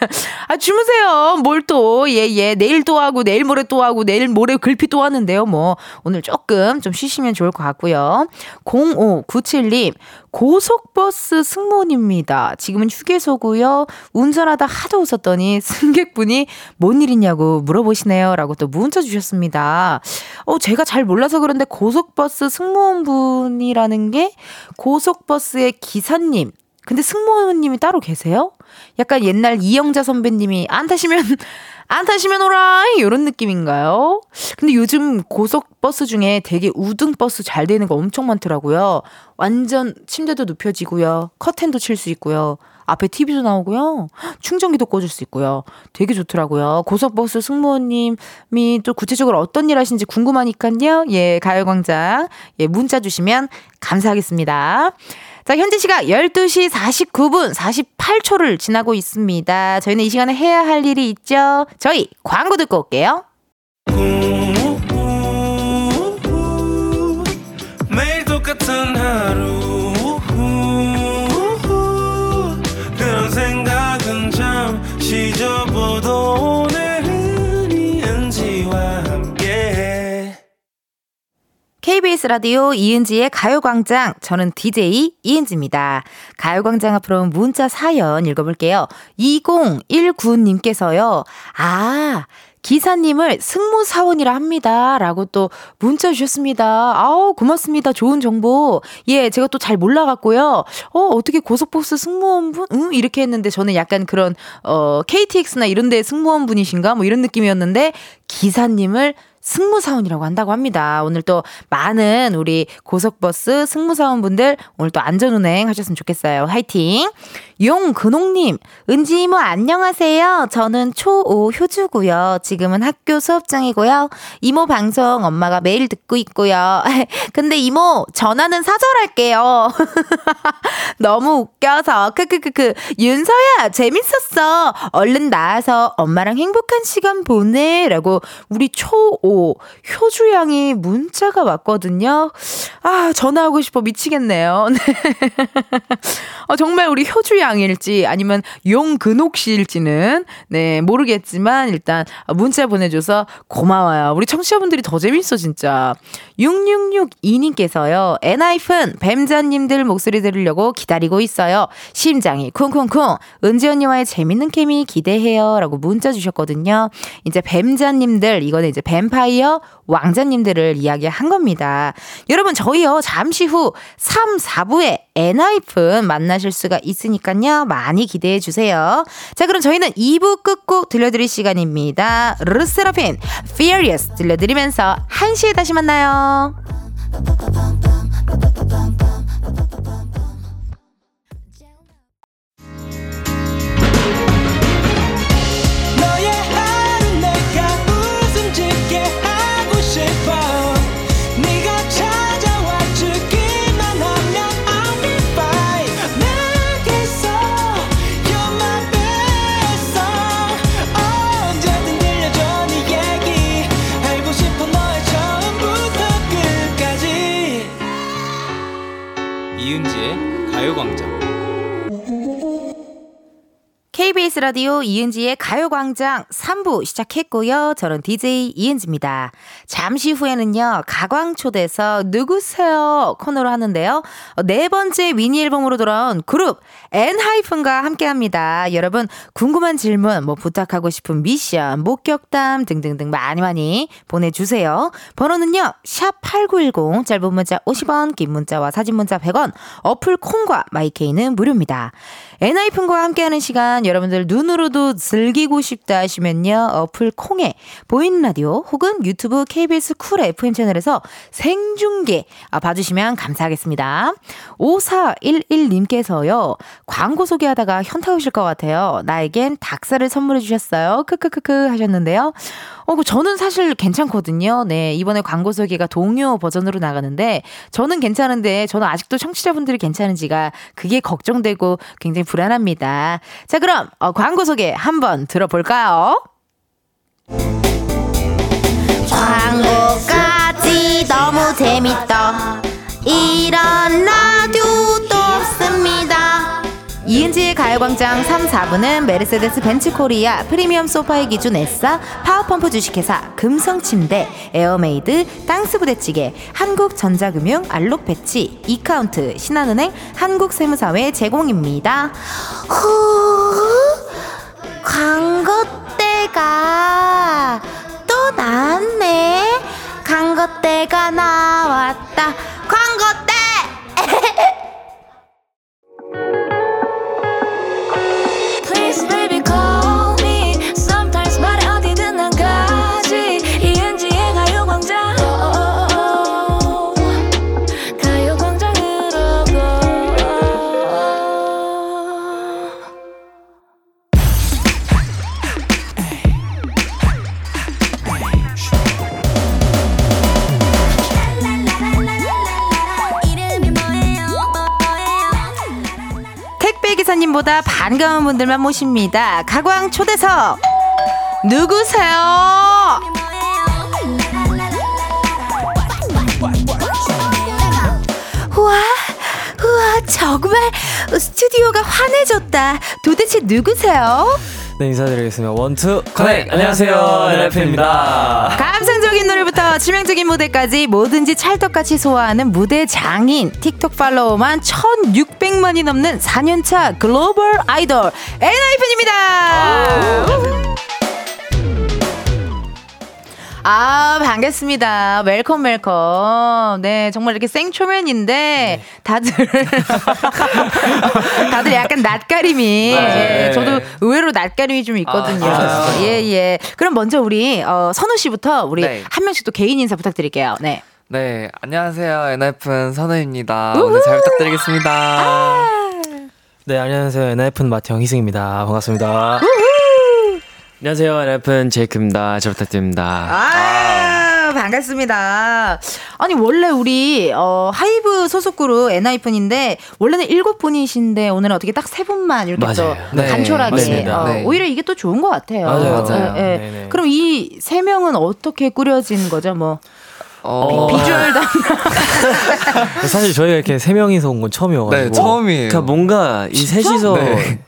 Speaker 1: [laughs] 아 주무세요. 뭘 또. 예, 예. 내일 또 하고 내일 모레 또 하고 내일 모레 글피 또 하는데요. 뭐 오늘 조금 좀 쉬시면 좋을 것 같고요. 0597님 고속버스 승무원입니다. 지금은 휴게소고요. 운전하다 하도 웃었더니 승객분이 뭔 일이냐고 물어보시네요. 라고 또 문자 주셨습니다. 어, 제가 잘 몰라서 그런데 고속버스 승무원분이라는 게 고속버스의 기사님. 근데 승무원님이 따로 계세요? 약간 옛날 이영자 선배님이 안 타시면 [laughs] 안 타시면 오라 이런 느낌인가요? 근데 요즘 고속버스 중에 되게 우등버스 잘 되는 거 엄청 많더라고요. 완전 침대도 눕혀지고요. 커튼도 칠 수 있고요. 앞에 TV도 나오고요. [gasps] 충전기도 꽂을 수 있고요. 되게 좋더라고요. 고속버스 승무원님이 또 구체적으로 어떤 일 하시는지 궁금하니까요. 예, 가요광장. 예, 문자 주시면 감사하겠습니다. 자, 현재 시각 12시 49분 48초를 지나고 있습니다. 저희는 이 시간에 해야 할 일이 있죠. 저희 광고 듣고 올게요.
Speaker 6: 매
Speaker 1: KBS 라디오 이은지의 가요광장. 저는 DJ 이은지입니다. 가요광장 앞으로 문자 사연 읽어볼게요. 2019님께서요. 아, 기사님을 승무사원이라 합니다. 라고 또 문자 주셨습니다. 아우, 고맙습니다. 좋은 정보. 예, 제가 또 잘 몰라갖고요. 어, 어떻게 고속버스 승무원분? 응? 이렇게 했는데 저는 약간 그런, 어, KTX나 이런 데 승무원분이신가? 뭐 이런 느낌이었는데 기사님을 승무사원이라고 한다고 합니다. 오늘 또 많은 우리 고속버스 승무사원분들 오늘 또 안전운행 하셨으면 좋겠어요. 화이팅! 용근홍님, 은지 이모 안녕하세요. 저는 초5 효주고요. 지금은 학교 수업 중이고요. 이모 방송 엄마가 매일 듣고 있고요. [laughs] 근데 이모, 전화는 사절할게요. [laughs] 너무 웃겨서. 크크크크. 윤서야, 재밌었어. 얼른 나와서 엄마랑 행복한 시간 보내. 라고 우리 초5 효주 양이 문자가 왔거든요. 아, 전화하고 싶어 미치겠네요. [laughs] 네. 어, 정말 우리 효주 양 일지 아니면 용근옥 씨일지는 네, 모르겠지만 일단 문자 보내줘서 고마워요. 우리 청취자분들이 더 재밌어, 진짜. 6662님께서요, 엔하이픈 뱀자님들 목소리 들으려고 기다리고 있어요. 심장이 쿵쿵쿵. 은지 언니와의 재밌는 케미 기대해요. 라고 문자 주셨거든요. 이제 뱀자님들, 이거는 이제 뱀파이어 왕자님들을 이야기한 겁니다. 여러분, 저희요, 잠시 후 3, 4부에 엔하이픈 만나실 수가 있으니까요. 많이 기대해 주세요. 자, 그럼 저희는 2부 끝곡 들려드릴 시간입니다. 르세라핌, Furious 들려드리면서 1시에 다시 만나요. KBS 라디오 이은지의 가요광장 3부 시작했고요. 저는 DJ 이은지입니다. 잠시 후에는요, 가광초대서 누구세요? 코너로 하는데요. 어, 네 번째 미니 앨범으로 돌아온 그룹 엔하이픈과 함께 합니다. 여러분, 궁금한 질문, 뭐 부탁하고 싶은 미션, 목격담 등등등 많이 많이 보내주세요. 번호는요, 샵8910, 짧은 문자 50원, 긴 문자와 사진 문자 100원, 어플 콩과 마이케이는 무료입니다. 엔하이픈과 함께하는 시간 여러분들 눈으로도 즐기고 싶다 하시면요 어플 콩에 보이는 라디오 혹은 유튜브 KBS 쿨 FM 채널에서 생중계 아, 봐주시면 감사하겠습니다. 5411님께서요 광고 소개하다가 현타 오실 것 같아요. 나에겐 닭살을 선물해 주셨어요. 크크크크 하셨는데요. 어, 그 저는 사실 괜찮거든요. 네, 이번에 광고 소개가 동요 버전으로 나가는데 저는 괜찮은데 저는 아직도 청취자분들이 괜찮은지가 그게 걱정되고 굉장히 불안합니다. 자, 그럼 어, 광고 소개 한번 들어볼까요?
Speaker 2: 광고까지 너무 재밌다 이런 라디오도 없습니다
Speaker 1: 이은지의 가요광장 3, 4부는 메르세데스 벤츠 코리아 프리미엄 소파의 기준 에싸 파워펌프 주식회사 금성침대 에어메이드 땅스부대찌개 한국전자금융 알록배치 이카운트 신한은행 한국세무사회 제공입니다.
Speaker 2: 후 광고 때가 또 나왔네. 광고 때가 나왔다. 광고 때 [laughs]
Speaker 1: 택배 기사님보다 반가운 분들만 모십니다. 가광 초대석 누구세요? 우와, 우와, 정말 스튜디오가 환해졌다. 도대체 누구세요?
Speaker 7: 네 인사드리겠습니다. 원투 커넥! 안녕하세요. LF입니다.
Speaker 1: 감성적인 노래부터 치명적인 무대까지 뭐든지 찰떡같이 소화하는 무대 장인 틱톡 팔로워만 1600만이 넘는 4년차 글로벌 아이돌 엔하이픈입니다 아, 반갑습니다. Welcome, welcome. 네, 정말 이렇게 생초면인데, 다들, [laughs] 다들 약간 낯가림이,
Speaker 7: 네.
Speaker 1: 예, 저도 의외로 낯가림이 좀 있거든요.
Speaker 7: 아, 진짜요?
Speaker 1: 예, 예. 그럼 먼저 우리, 어, 선우 씨부터 우리
Speaker 8: 네.
Speaker 1: 한 명씩 또 개인 인사 부탁드릴게요. 네.
Speaker 8: 네, 안녕하세요. 엔하이픈 선우입니다. 오늘 잘 부탁드리겠습니다.
Speaker 7: 네, 안녕하세요. NF는 마태형 희승입니다. 반갑습니다.
Speaker 9: 안녕하세요. 래프는 제이크입니다. 잘 부탁드립니다.
Speaker 1: 아, 반갑습니다. 아니, 원래 우리, 어, 하이브 소속 그룹 엔하이픈인데, 원래는 일곱 분이신데, 오늘은 어떻게 딱 세 분만 이렇게 또
Speaker 7: 맞아요.
Speaker 8: 네,
Speaker 1: 간촐하게. 어,
Speaker 8: 네.
Speaker 1: 오히려 이게 또 좋은 것 같아요.
Speaker 7: 맞아요,
Speaker 8: 맞아요.
Speaker 1: 예, 예.
Speaker 7: 네네.
Speaker 1: 그럼 이 세 명은 어떻게 꾸려진 거죠? 뭐,
Speaker 8: 어,
Speaker 1: 비주얼 다.
Speaker 7: 사실 저희가 이렇게 세 명이서 온 건 처음이어가지고.
Speaker 8: 네, 처음이에요.
Speaker 9: 그러니까 뭔가 이 셋이서
Speaker 8: 네.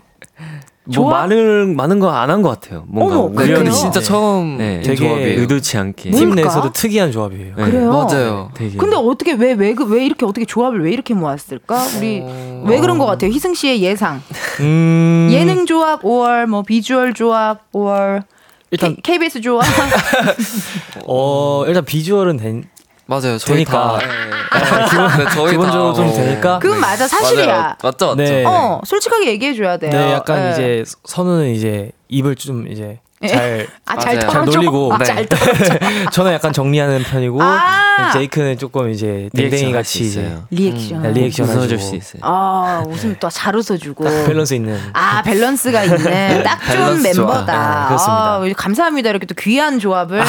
Speaker 9: 뭐
Speaker 1: 좋아?
Speaker 9: 많은 많은 거 안 한 것 같아요. 뭔가
Speaker 1: 어머,
Speaker 8: 네,
Speaker 1: 그래요?
Speaker 8: 근데 진짜 처음
Speaker 9: 네,
Speaker 7: 되게
Speaker 9: 조합이에요. 의도치 않게.
Speaker 1: 뭐?
Speaker 7: 팀? 내에서도 특이한 조합이에요.
Speaker 9: 네.
Speaker 1: 그래요?
Speaker 8: 맞아요.
Speaker 9: 되게.
Speaker 1: 근데 어떻게, 왜, 왜, 그- 왜 이렇게, 어떻게 조합을 왜 이렇게 모았을까? 우리,
Speaker 8: 어,
Speaker 1: 왜 그런 것 같아요? 희승 씨의 예상. [laughs]
Speaker 7: 음.
Speaker 1: 예능 조합 5월, 뭐 비주얼 조합 5월.
Speaker 7: 일단-
Speaker 1: K, KBS 조합. [laughs]
Speaker 7: 어, 일단 비주얼은 된,
Speaker 8: 맞아요. 저희
Speaker 7: 되니까.
Speaker 8: 다. 네, 네, 저희
Speaker 7: 기본적으로 다좀
Speaker 8: 뭐-
Speaker 7: 되니까.
Speaker 1: 그건 맞아, 사실이야.
Speaker 8: 맞아요. 맞죠, 맞죠.
Speaker 7: 네.
Speaker 1: 어, 솔직하게 얘기해 줘야 돼요.
Speaker 7: 네, 약간
Speaker 1: 예.
Speaker 7: 이제 선우는 이제 입을 좀 이제 잘, [laughs]
Speaker 1: 아, 잘.
Speaker 7: 잘 놀리고.
Speaker 1: 아,
Speaker 8: 네.
Speaker 1: 잘. [laughs]
Speaker 7: 저는 약간 정리하는 편이고,
Speaker 1: 아.
Speaker 7: 제이크는 조금 이제 댕댕이 같이 이제.
Speaker 1: 리액션.
Speaker 7: 네, 리액션
Speaker 9: 웃어줄
Speaker 7: 해주고.
Speaker 9: 수 있어요.
Speaker 1: 아, 웃음 또 잘 웃어주고.
Speaker 7: 딱 밸런스 있는.
Speaker 1: 아, 밸런스가 있는 [laughs] 딱 좋은. 멤버다.
Speaker 7: 네, 그렇습니다.
Speaker 1: 아, 감사합니다. 이렇게 또 귀한 조합을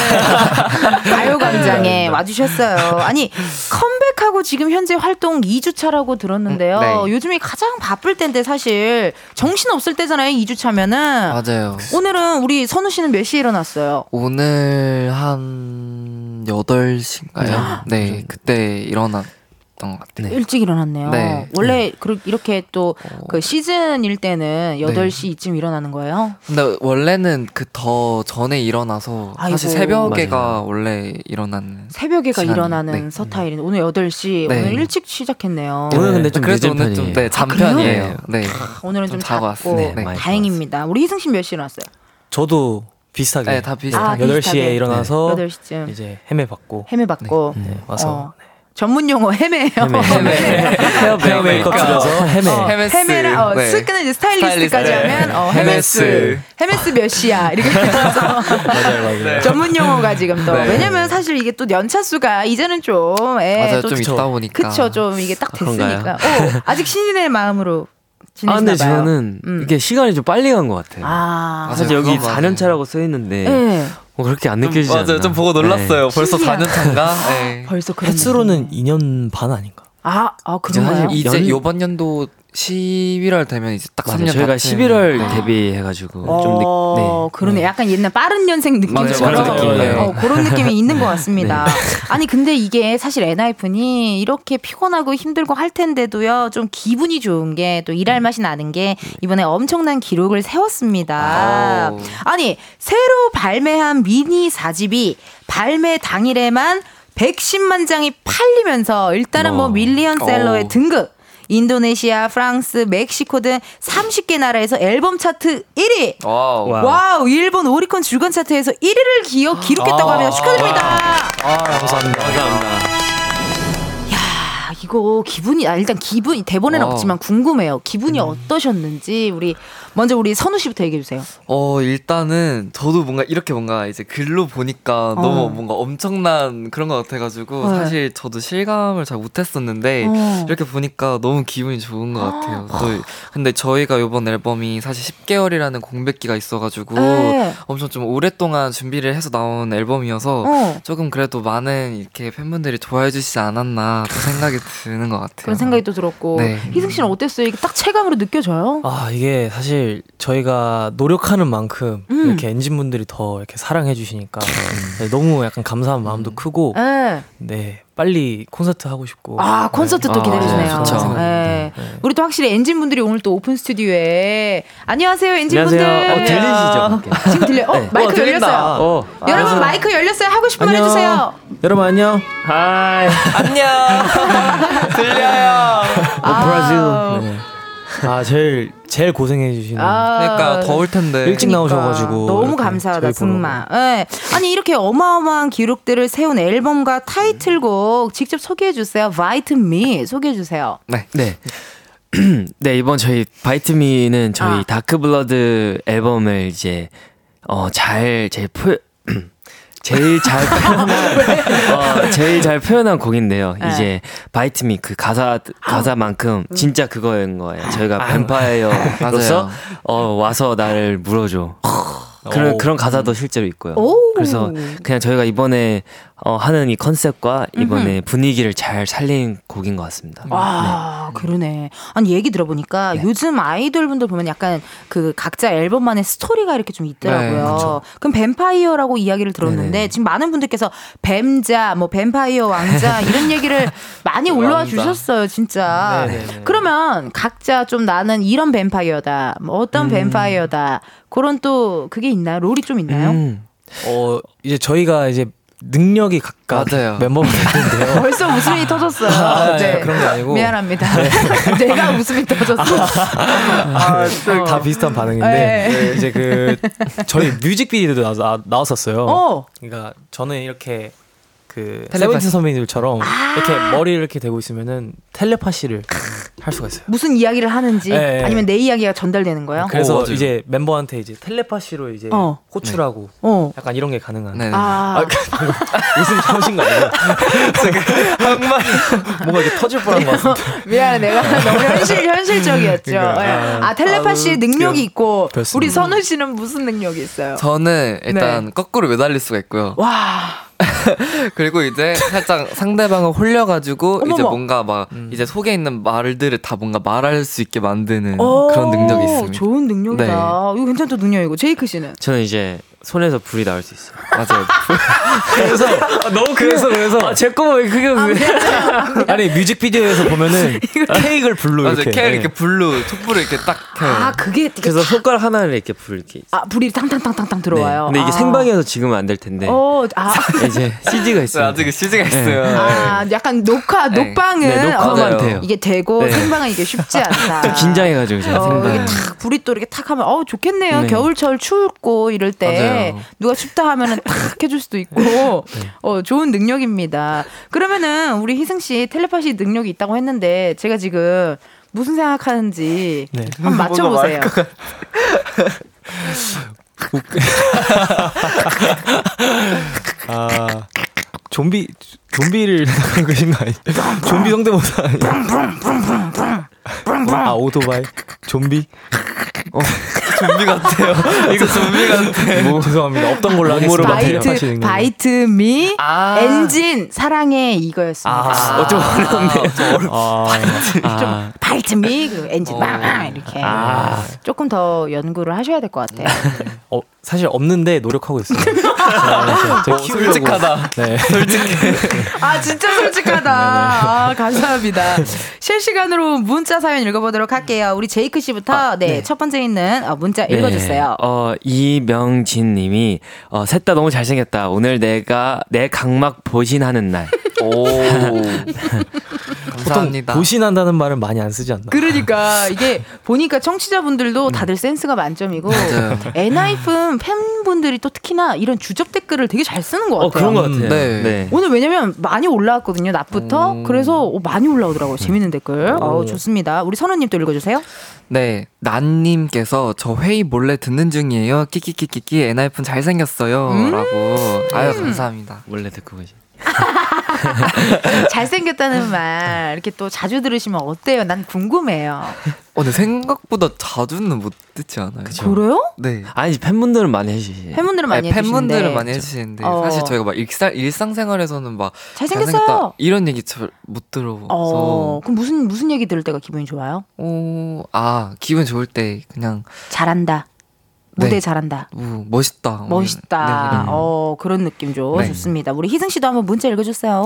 Speaker 1: 가요 광장에 와주셨어요. 아니, 컴백하고 지금 현재 활동 2주차라고 들었는데요.
Speaker 8: 음, 네.
Speaker 1: 요즘이 가장 바쁠 때인데 사실 정신 없을 때잖아요. 2주차면은.
Speaker 8: 맞아요.
Speaker 1: 오늘은 우리 선우 씨는 몇 시에 일어났어요?
Speaker 8: 오늘 한 8시인가요? 네, 그때 일어났 던 것 같아요.
Speaker 1: 일찍 일어났네요.
Speaker 8: 네.
Speaker 1: 원래 그렇- 이렇게 또 그 시즌일 때는
Speaker 8: 네.
Speaker 1: 8시 이쯤 일어나는 거예요?
Speaker 8: 근데 원래는 그 더 전에 일어나서 사실
Speaker 1: 아이고.
Speaker 8: 새벽에가
Speaker 9: 맞아요.
Speaker 8: 원래 일어나는
Speaker 1: 새벽에가
Speaker 8: 시간이,
Speaker 1: 일어나는
Speaker 8: 네.
Speaker 1: 서타일인 오늘 8시
Speaker 8: 네.
Speaker 1: 오늘 일찍 시작했네요.
Speaker 9: 오늘 근데 좀
Speaker 8: 그래서
Speaker 9: 늦은
Speaker 8: 오늘 좀
Speaker 9: 편이에요.
Speaker 8: 네,
Speaker 1: 아, 그래요?
Speaker 8: 잠편이에요. 네.
Speaker 1: 오늘은
Speaker 8: 좀
Speaker 1: 좀
Speaker 8: 자고.
Speaker 9: 네, 많이
Speaker 1: 다행입니다. 우리 희승 씨몇 시에 일어났어요?
Speaker 7: 저도 비슷하게.
Speaker 8: 네, 다 비슷하게.
Speaker 1: 아,
Speaker 7: 8시에
Speaker 1: 비슷하게.
Speaker 7: 일어나서
Speaker 1: 8시쯤
Speaker 7: 이제 헤매 받고
Speaker 1: 헤매 받고
Speaker 7: 네, 와서
Speaker 1: 어. 전문 용어 헤매예요. [laughs]
Speaker 8: 헤매.
Speaker 7: 헤어 헤어 메이크업 줄여서 헤매.
Speaker 1: 어,
Speaker 8: 헤메스.
Speaker 1: 헤매라 어,
Speaker 8: 네.
Speaker 1: 스크는 이제 스타일리스트까지
Speaker 8: 스타일리스트.
Speaker 1: 하면 어,
Speaker 8: 헤메스.
Speaker 1: 헤메스 몇 시야 이렇게 [laughs] 해서
Speaker 7: 맞아요, 맞아요.
Speaker 1: 전문 용어가 지금 또
Speaker 8: 네.
Speaker 1: 왜냐면 사실 이게 또 연차 수가 이제는 좀 예,
Speaker 8: 맞아요. 또좀
Speaker 1: 그쵸.
Speaker 8: 있다 보니까.
Speaker 1: 그쵸 좀 이게 딱? 됐으니까 어, 아직 신인의 마음으로
Speaker 9: 아, 근데. 저는
Speaker 1: 음.
Speaker 9: 이게 시간이 좀 빨리 간 것 같아요.
Speaker 1: 아,
Speaker 8: 맞아요.
Speaker 9: 사실 여기
Speaker 8: 그건 맞아요.
Speaker 9: 4년 차라고 써 있는데
Speaker 1: 예.
Speaker 9: 뭐 그렇게 안 느껴지지 않나?
Speaker 8: 맞아요. 좀 보고 놀랐어요. 벌써
Speaker 1: 신기하다.
Speaker 8: 4년 차인가? [laughs] 네.
Speaker 1: 벌써 그런
Speaker 7: 횟수로는 2년 반 아닌가?
Speaker 1: 아, 아 그런가요?
Speaker 8: 이제
Speaker 9: 연-
Speaker 8: 요번 연도 11월 되면 이제 딱
Speaker 9: 맞아요.
Speaker 8: 3년
Speaker 9: 저희가
Speaker 8: 다
Speaker 9: 11월
Speaker 8: 네.
Speaker 9: 데뷔해가지고 좀
Speaker 1: 어,
Speaker 9: 늦, 네.
Speaker 1: 그러네. 약간 옛날 빠른 년생 느낌처럼
Speaker 8: 맞아요.
Speaker 9: 그런.
Speaker 1: 어, 그런 느낌이 있는 것 같습니다. [laughs] 아니 근데 이게 사실 엔하이픈이 이렇게 피곤하고 힘들고 할 텐데도요 좀 기분이 좋은 게 또 일할 맛이 나는 게 이번에 엄청난 기록을 세웠습니다.
Speaker 8: 아우.
Speaker 1: 아니 새로 발매한 미니 4집이 발매 당일에만 110만 장이 팔리면서 일단은 뭐
Speaker 9: 어.
Speaker 1: 밀리언셀러의
Speaker 8: 어.
Speaker 1: 등극. 인도네시아, 프랑스, 멕시코 등 30개 나라에서 앨범 차트 1위.
Speaker 7: Wow.
Speaker 1: Wow. Wow, 일본 오리콘 주간 차트에서 1위를 기록, 기록했다고 합니다. 축하드립니다.
Speaker 7: 아, 감사합니다.
Speaker 9: 감사합니다.
Speaker 1: 야, 이거 기분이, 아, 일단 기분이, 대본에는
Speaker 8: Wow.
Speaker 1: 없지만 궁금해요. 기분이 어떠셨는지, 우리, 먼저 우리 선우 씨부터 얘기해 주세요.
Speaker 8: 어, 일단은 저도 뭔가 이렇게 뭔가 이제 글로 보니까
Speaker 1: 어.
Speaker 8: 너무 뭔가 엄청난 그런 것 같아가지고
Speaker 1: 네.
Speaker 8: 사실 저도 실감을 잘 못했었는데
Speaker 1: 어.
Speaker 8: 이렇게 보니까 너무 기분이 좋은 것 같아요. 또 근데 저희가 이번 앨범이 사실 10개월이라는 공백기가 있어가지고
Speaker 1: 네.
Speaker 8: 엄청 좀 오랫동안 준비를 해서 나온 앨범이어서
Speaker 1: 어.
Speaker 8: 조금 그래도 많은 이렇게 팬분들이 좋아해 주시지 않았나 또 생각이 드는 것 같아요.
Speaker 1: 그런 생각이 또 들었고.
Speaker 8: 네.
Speaker 1: 희승 씨는 어땠어요? 이게 딱 체감으로 느껴져요?
Speaker 7: 아, 이게 사실 저희가 노력하는 만큼
Speaker 1: 음.
Speaker 7: 이렇게 엔진 분들이 더 이렇게 사랑해 주시니까 네, 너무 약간 감사한 마음도 크고
Speaker 1: 네.
Speaker 7: 네, 빨리 콘서트 하고 싶고.
Speaker 1: 아, 콘서트 또
Speaker 9: 아,
Speaker 1: 기다리시네요.
Speaker 8: 네, 좋죠.
Speaker 1: 네. 우리 또 확실히 엔진 분들이 오늘 또 오픈 스튜디오에. 안녕하세요, 엔진 분들.
Speaker 9: 안녕하세요. 어, 들리시죠?
Speaker 1: 지금 들려? 어, 마이크
Speaker 7: 어.
Speaker 1: 열렸어요.
Speaker 9: 어.
Speaker 1: 여러분, 마이크 열렸어요. 하고 싶은 말
Speaker 7: 안녕.
Speaker 1: 해주세요.
Speaker 7: 여러분 안녕.
Speaker 9: Hi.
Speaker 8: 안녕. [laughs] 들려요.
Speaker 1: 아,
Speaker 9: 브라질.
Speaker 7: 네. 아 제일 제일 고생해 주시는
Speaker 1: 아,
Speaker 8: 그러니까 더울 텐데.
Speaker 7: 일찍 나오셔가지고
Speaker 1: 너무 감사하다 정말. 예. 아니 이렇게 어마어마한 기록들을 세운 앨범과 타이틀곡 직접 소개해 주세요. Me 소개해 주세요.
Speaker 9: 네. 네, [clears throat] 이번 저희 바이트미는 저희
Speaker 1: 아.
Speaker 9: 다크블러드 앨범을 이제 어, 잘, 제 표, 제일 잘 표현한, [laughs] 어, 제일 잘 표현한 곡인데요.
Speaker 1: 네.
Speaker 9: 이제 바이트미 그 가사, 가사만큼
Speaker 1: 음.
Speaker 9: 진짜 그거인 거예요. 저희가
Speaker 7: 아,
Speaker 9: 뱀파이어로서
Speaker 8: 맞아요.
Speaker 9: 어, 와서 나를 물어줘. 그런,
Speaker 7: 오.
Speaker 9: 그런 가사도 실제로 있고요.
Speaker 1: 오.
Speaker 9: 그래서 그냥 저희가 이번에 어, 하는 이 컨셉과 이번에 분위기를 잘 살린 곡인 것 같습니다.
Speaker 1: 와, 그러네. 아니, 얘기 들어보니까 요즘 아이돌 분들 보면 약간 그 각자 앨범만의 스토리가 이렇게 좀 있더라고요.
Speaker 8: 네, 그렇죠.
Speaker 1: 그럼 뱀파이어라고 이야기를 들었는데
Speaker 9: 네네.
Speaker 1: 지금 많은 분들께서 뱀자, 뭐 뱀파이어 왕자 [laughs] 이런 얘기를 많이 올라와. 주셨어요, 진짜.
Speaker 7: 네네네.
Speaker 1: 그러면 각자 좀 나는 이런 뱀파이어다, 뭐 어떤 뱀파이어다, 그런 또 그게 있나요? 롤이 좀 있나요?
Speaker 9: 음.
Speaker 7: 어 이제 저희가 이제 능력이 각각
Speaker 8: 맞아요.
Speaker 7: 멤버분들 있는데요. [laughs]
Speaker 1: 벌써 웃음이 터졌어요.
Speaker 7: 아,
Speaker 1: 네.
Speaker 7: 네, 그런 게 아니고.
Speaker 1: 미안합니다. [laughs] 내가 웃음이 터졌어.
Speaker 7: 아, 다 비슷한 반응인데
Speaker 1: 네.
Speaker 7: 이제 그 저희 뮤직비디오도 나, 나, 나왔었어요.
Speaker 1: 어.
Speaker 7: 그러니까 저는 이렇게 그
Speaker 8: 텔레파시.
Speaker 7: 세븐틴 선배님들처럼
Speaker 1: 아.
Speaker 7: 이렇게 머리를 이렇게 대고 있으면은 텔레파시를 할 수가 있어요.
Speaker 1: 무슨 이야기를 하는지
Speaker 7: 네.
Speaker 1: 아니면 내 이야기가 전달되는 거예요?
Speaker 7: 그래서
Speaker 8: 어, 맞아요.
Speaker 7: 이제 멤버한테 이제 텔레파시로 이제
Speaker 1: 어.
Speaker 7: 호출하고
Speaker 1: 어.
Speaker 7: 약간 이런 게 가능한.
Speaker 8: 네.
Speaker 1: 아, [laughs]
Speaker 7: 무슨 터진 거 아니에요? [laughs] 항만 뭔가 이렇게 터질 뻔한 것 같은데. [laughs]
Speaker 1: 미안해. 내가 너무 현실, 현실적이었죠.
Speaker 7: 그러니까,
Speaker 1: 예.
Speaker 7: 아.
Speaker 1: 아, 텔레파시의
Speaker 7: 아,
Speaker 1: 능력이 있고,
Speaker 7: 그렇습니다.
Speaker 1: 우리 선우 씨는 무슨 능력이 있어요?
Speaker 8: 저는 일단 거꾸로 매달릴 수가 있고요.
Speaker 1: 와, [laughs]
Speaker 8: 그리고 이제 살짝 상대방을 홀려가지고 이제
Speaker 1: 어머머.
Speaker 8: 뭔가 막
Speaker 7: 음.
Speaker 8: 이제 속에 있는 말들을 다 뭔가 말할 수 있게 만드는
Speaker 1: 어,
Speaker 8: 그런 능력이 있습니다.
Speaker 1: 좋은 능력이다.
Speaker 8: 네.
Speaker 1: 이거 괜찮다, 능력 이고. 제이크 씨는?
Speaker 9: 저는 이제 손에서 불이 나올 수 있어요.
Speaker 8: 맞아요.
Speaker 7: 그래서 너무 그래서 그래서
Speaker 9: 제거왜 그게 왜?
Speaker 7: 아니 뮤직비디오에서 보면은 [laughs] 케이크를 불로
Speaker 8: 맞아요.
Speaker 7: 이렇게
Speaker 8: 캐 이렇게 불로 촛불을 이렇게 딱 켜요.
Speaker 1: 아, 그게 되게
Speaker 9: 그래서 손가락 하나를 이렇게 불 이렇게.
Speaker 1: 아, 불이 탕탕탕탕탕 들어와요.
Speaker 9: 근데 이게
Speaker 1: 아.
Speaker 9: 생방이어서 지금은 안 될 텐데
Speaker 1: 어, 아, [laughs]
Speaker 9: 이제 CG가
Speaker 8: 네,
Speaker 9: 있어요.
Speaker 8: 아직 CG가 있어요.
Speaker 1: 아, 약간 녹화,
Speaker 8: 네.
Speaker 1: 녹방은
Speaker 9: 네, 녹화만
Speaker 1: 어,
Speaker 9: 돼요.
Speaker 1: 이게 되고
Speaker 9: 네.
Speaker 1: 생방은 이게 쉽지 않다.
Speaker 9: 좀 [laughs] 긴장해가지고 제가
Speaker 1: 어,
Speaker 9: 생방.
Speaker 1: 이게 탁 불이 또 이렇게 탁 하면 어 좋겠네요.
Speaker 9: 네.
Speaker 1: 겨울철 추웠고 이럴 때
Speaker 8: 맞아요.
Speaker 1: 누가 춥다 하면은 탁 해줄 수도 있고 [laughs] 어 좋은 능력입니다. 그러면은 우리 희승 씨 텔레파시 능력이 있다고 했는데 제가 지금 무슨 생각하는지
Speaker 7: 네.
Speaker 1: 한번 맞춰보세요.
Speaker 7: 아 좀비 좀비를 생각하는 것인 거 아니에요? 좀비 성대모사 아니에요? 아 오토바이 좀비 [laughs]
Speaker 8: 좀비 같아요. 이거 좀비 같아.
Speaker 7: 뭐, 죄송합니다 없던 걸로 하겠습니다
Speaker 1: Bite. Bite me
Speaker 8: 아.
Speaker 1: 엔진 사랑해 이거였습니다.
Speaker 7: 아,
Speaker 9: 어 좀 어려운데.
Speaker 7: 아,
Speaker 9: 아,
Speaker 1: Bite me 그리고 엔진
Speaker 8: 어.
Speaker 1: 막 이렇게
Speaker 7: 아.
Speaker 1: 조금 더 연구를 하셔야 될 것 같아요. [laughs]
Speaker 7: 어, 사실 없는데 노력하고 있어요. 제가, 제가 키우려고.
Speaker 8: 솔직하다.
Speaker 7: 네. [laughs]
Speaker 1: 아 진짜 솔직하다. 아, 감사합니다. 실시간으로 문자 사연 읽어보도록 할게요. 우리 제이크 씨부터 네, 첫 번째 있는 어, 문자
Speaker 9: 네.
Speaker 1: 읽어주세요.
Speaker 9: 어 이명진 님이 어, 셋 다 너무 잘생겼다. 오늘 내가 내 각막 보신하는 날.
Speaker 8: 오. [laughs]
Speaker 7: 보통
Speaker 8: 감사합니다.
Speaker 7: 보신한다는 말은 많이 안 쓰지 않나?
Speaker 1: 그러니까 이게 보니까 청취자분들도 다들 센스가 만점이고. 엔하이픈 팬분들이 또 특히나 이런 주접 댓글을 되게 잘 쓰는 것 같아요.
Speaker 9: 어 그런 것 같아요.
Speaker 8: 음, 네.
Speaker 9: 네.
Speaker 1: 오늘 왜냐면 많이 올라왔거든요 낮부터
Speaker 8: 오.
Speaker 1: 그래서 어, 많이 올라오더라고요 재밌는 댓글 어, 좋습니다 우리 선우님 또 읽어주세요
Speaker 8: 네, 난님께서 저 회의 몰래 듣는 중이에요. 끼끼끼끼끼 엔하이픈 잘생겼어요.
Speaker 1: 음.
Speaker 8: 라고. 아유, 감사합니다.
Speaker 9: 원래 듣고 계시. [laughs] [laughs]
Speaker 1: 잘생겼다는 말 이렇게 또 자주 들으시면 어때요 난 궁금해요
Speaker 8: 어, 근데 생각보다 자주는 못 듣지 않아요.
Speaker 1: 그래요?
Speaker 8: 네.
Speaker 9: 아니 팬분들은 많이 해주시.
Speaker 1: 팬분들은 많이 해주시는데
Speaker 8: 팬분들은 많이 해주시는데
Speaker 1: 어.
Speaker 8: 사실 저희가 막 일상 일상생활에서는 막
Speaker 1: 잘생겼어요
Speaker 8: 잘생겼다 이런 얘기 잘 못 들어서
Speaker 1: 어 그럼 무슨 무슨 얘기 들을 때가 기분이 좋아요?
Speaker 8: 오, 아 기분 좋을 때 그냥
Speaker 1: 잘한다 무대
Speaker 8: 네.
Speaker 1: 잘한다
Speaker 8: 뭐 멋있다 뭐
Speaker 1: 멋있다
Speaker 8: 이런- 네,
Speaker 1: 어 그런 느낌죠
Speaker 8: 네.
Speaker 1: 좋습니다 우리 희승 씨도 한번 문자 읽어주세요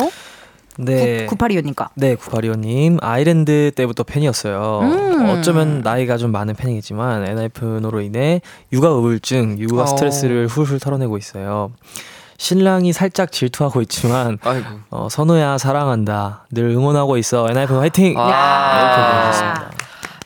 Speaker 7: 네.
Speaker 1: 9825니까
Speaker 7: 네, 구팔이오님 아이랜드 때부터 팬이었어요.
Speaker 1: 음.
Speaker 7: 어쩌면 나이가 좀 많은 팬이겠지만 엔하이픈으로 인해 육아 우울증, 육아
Speaker 8: 어.
Speaker 7: 스트레스를 훌훌 털어내고 있어요. 신랑이 살짝 질투하고 있지만
Speaker 8: 아이고
Speaker 7: 어, 선우야 사랑한다. 늘 응원하고 있어. 엔하이픈 화이팅.
Speaker 8: 아.
Speaker 1: 야.
Speaker 7: 이렇게 보내주셨습니다.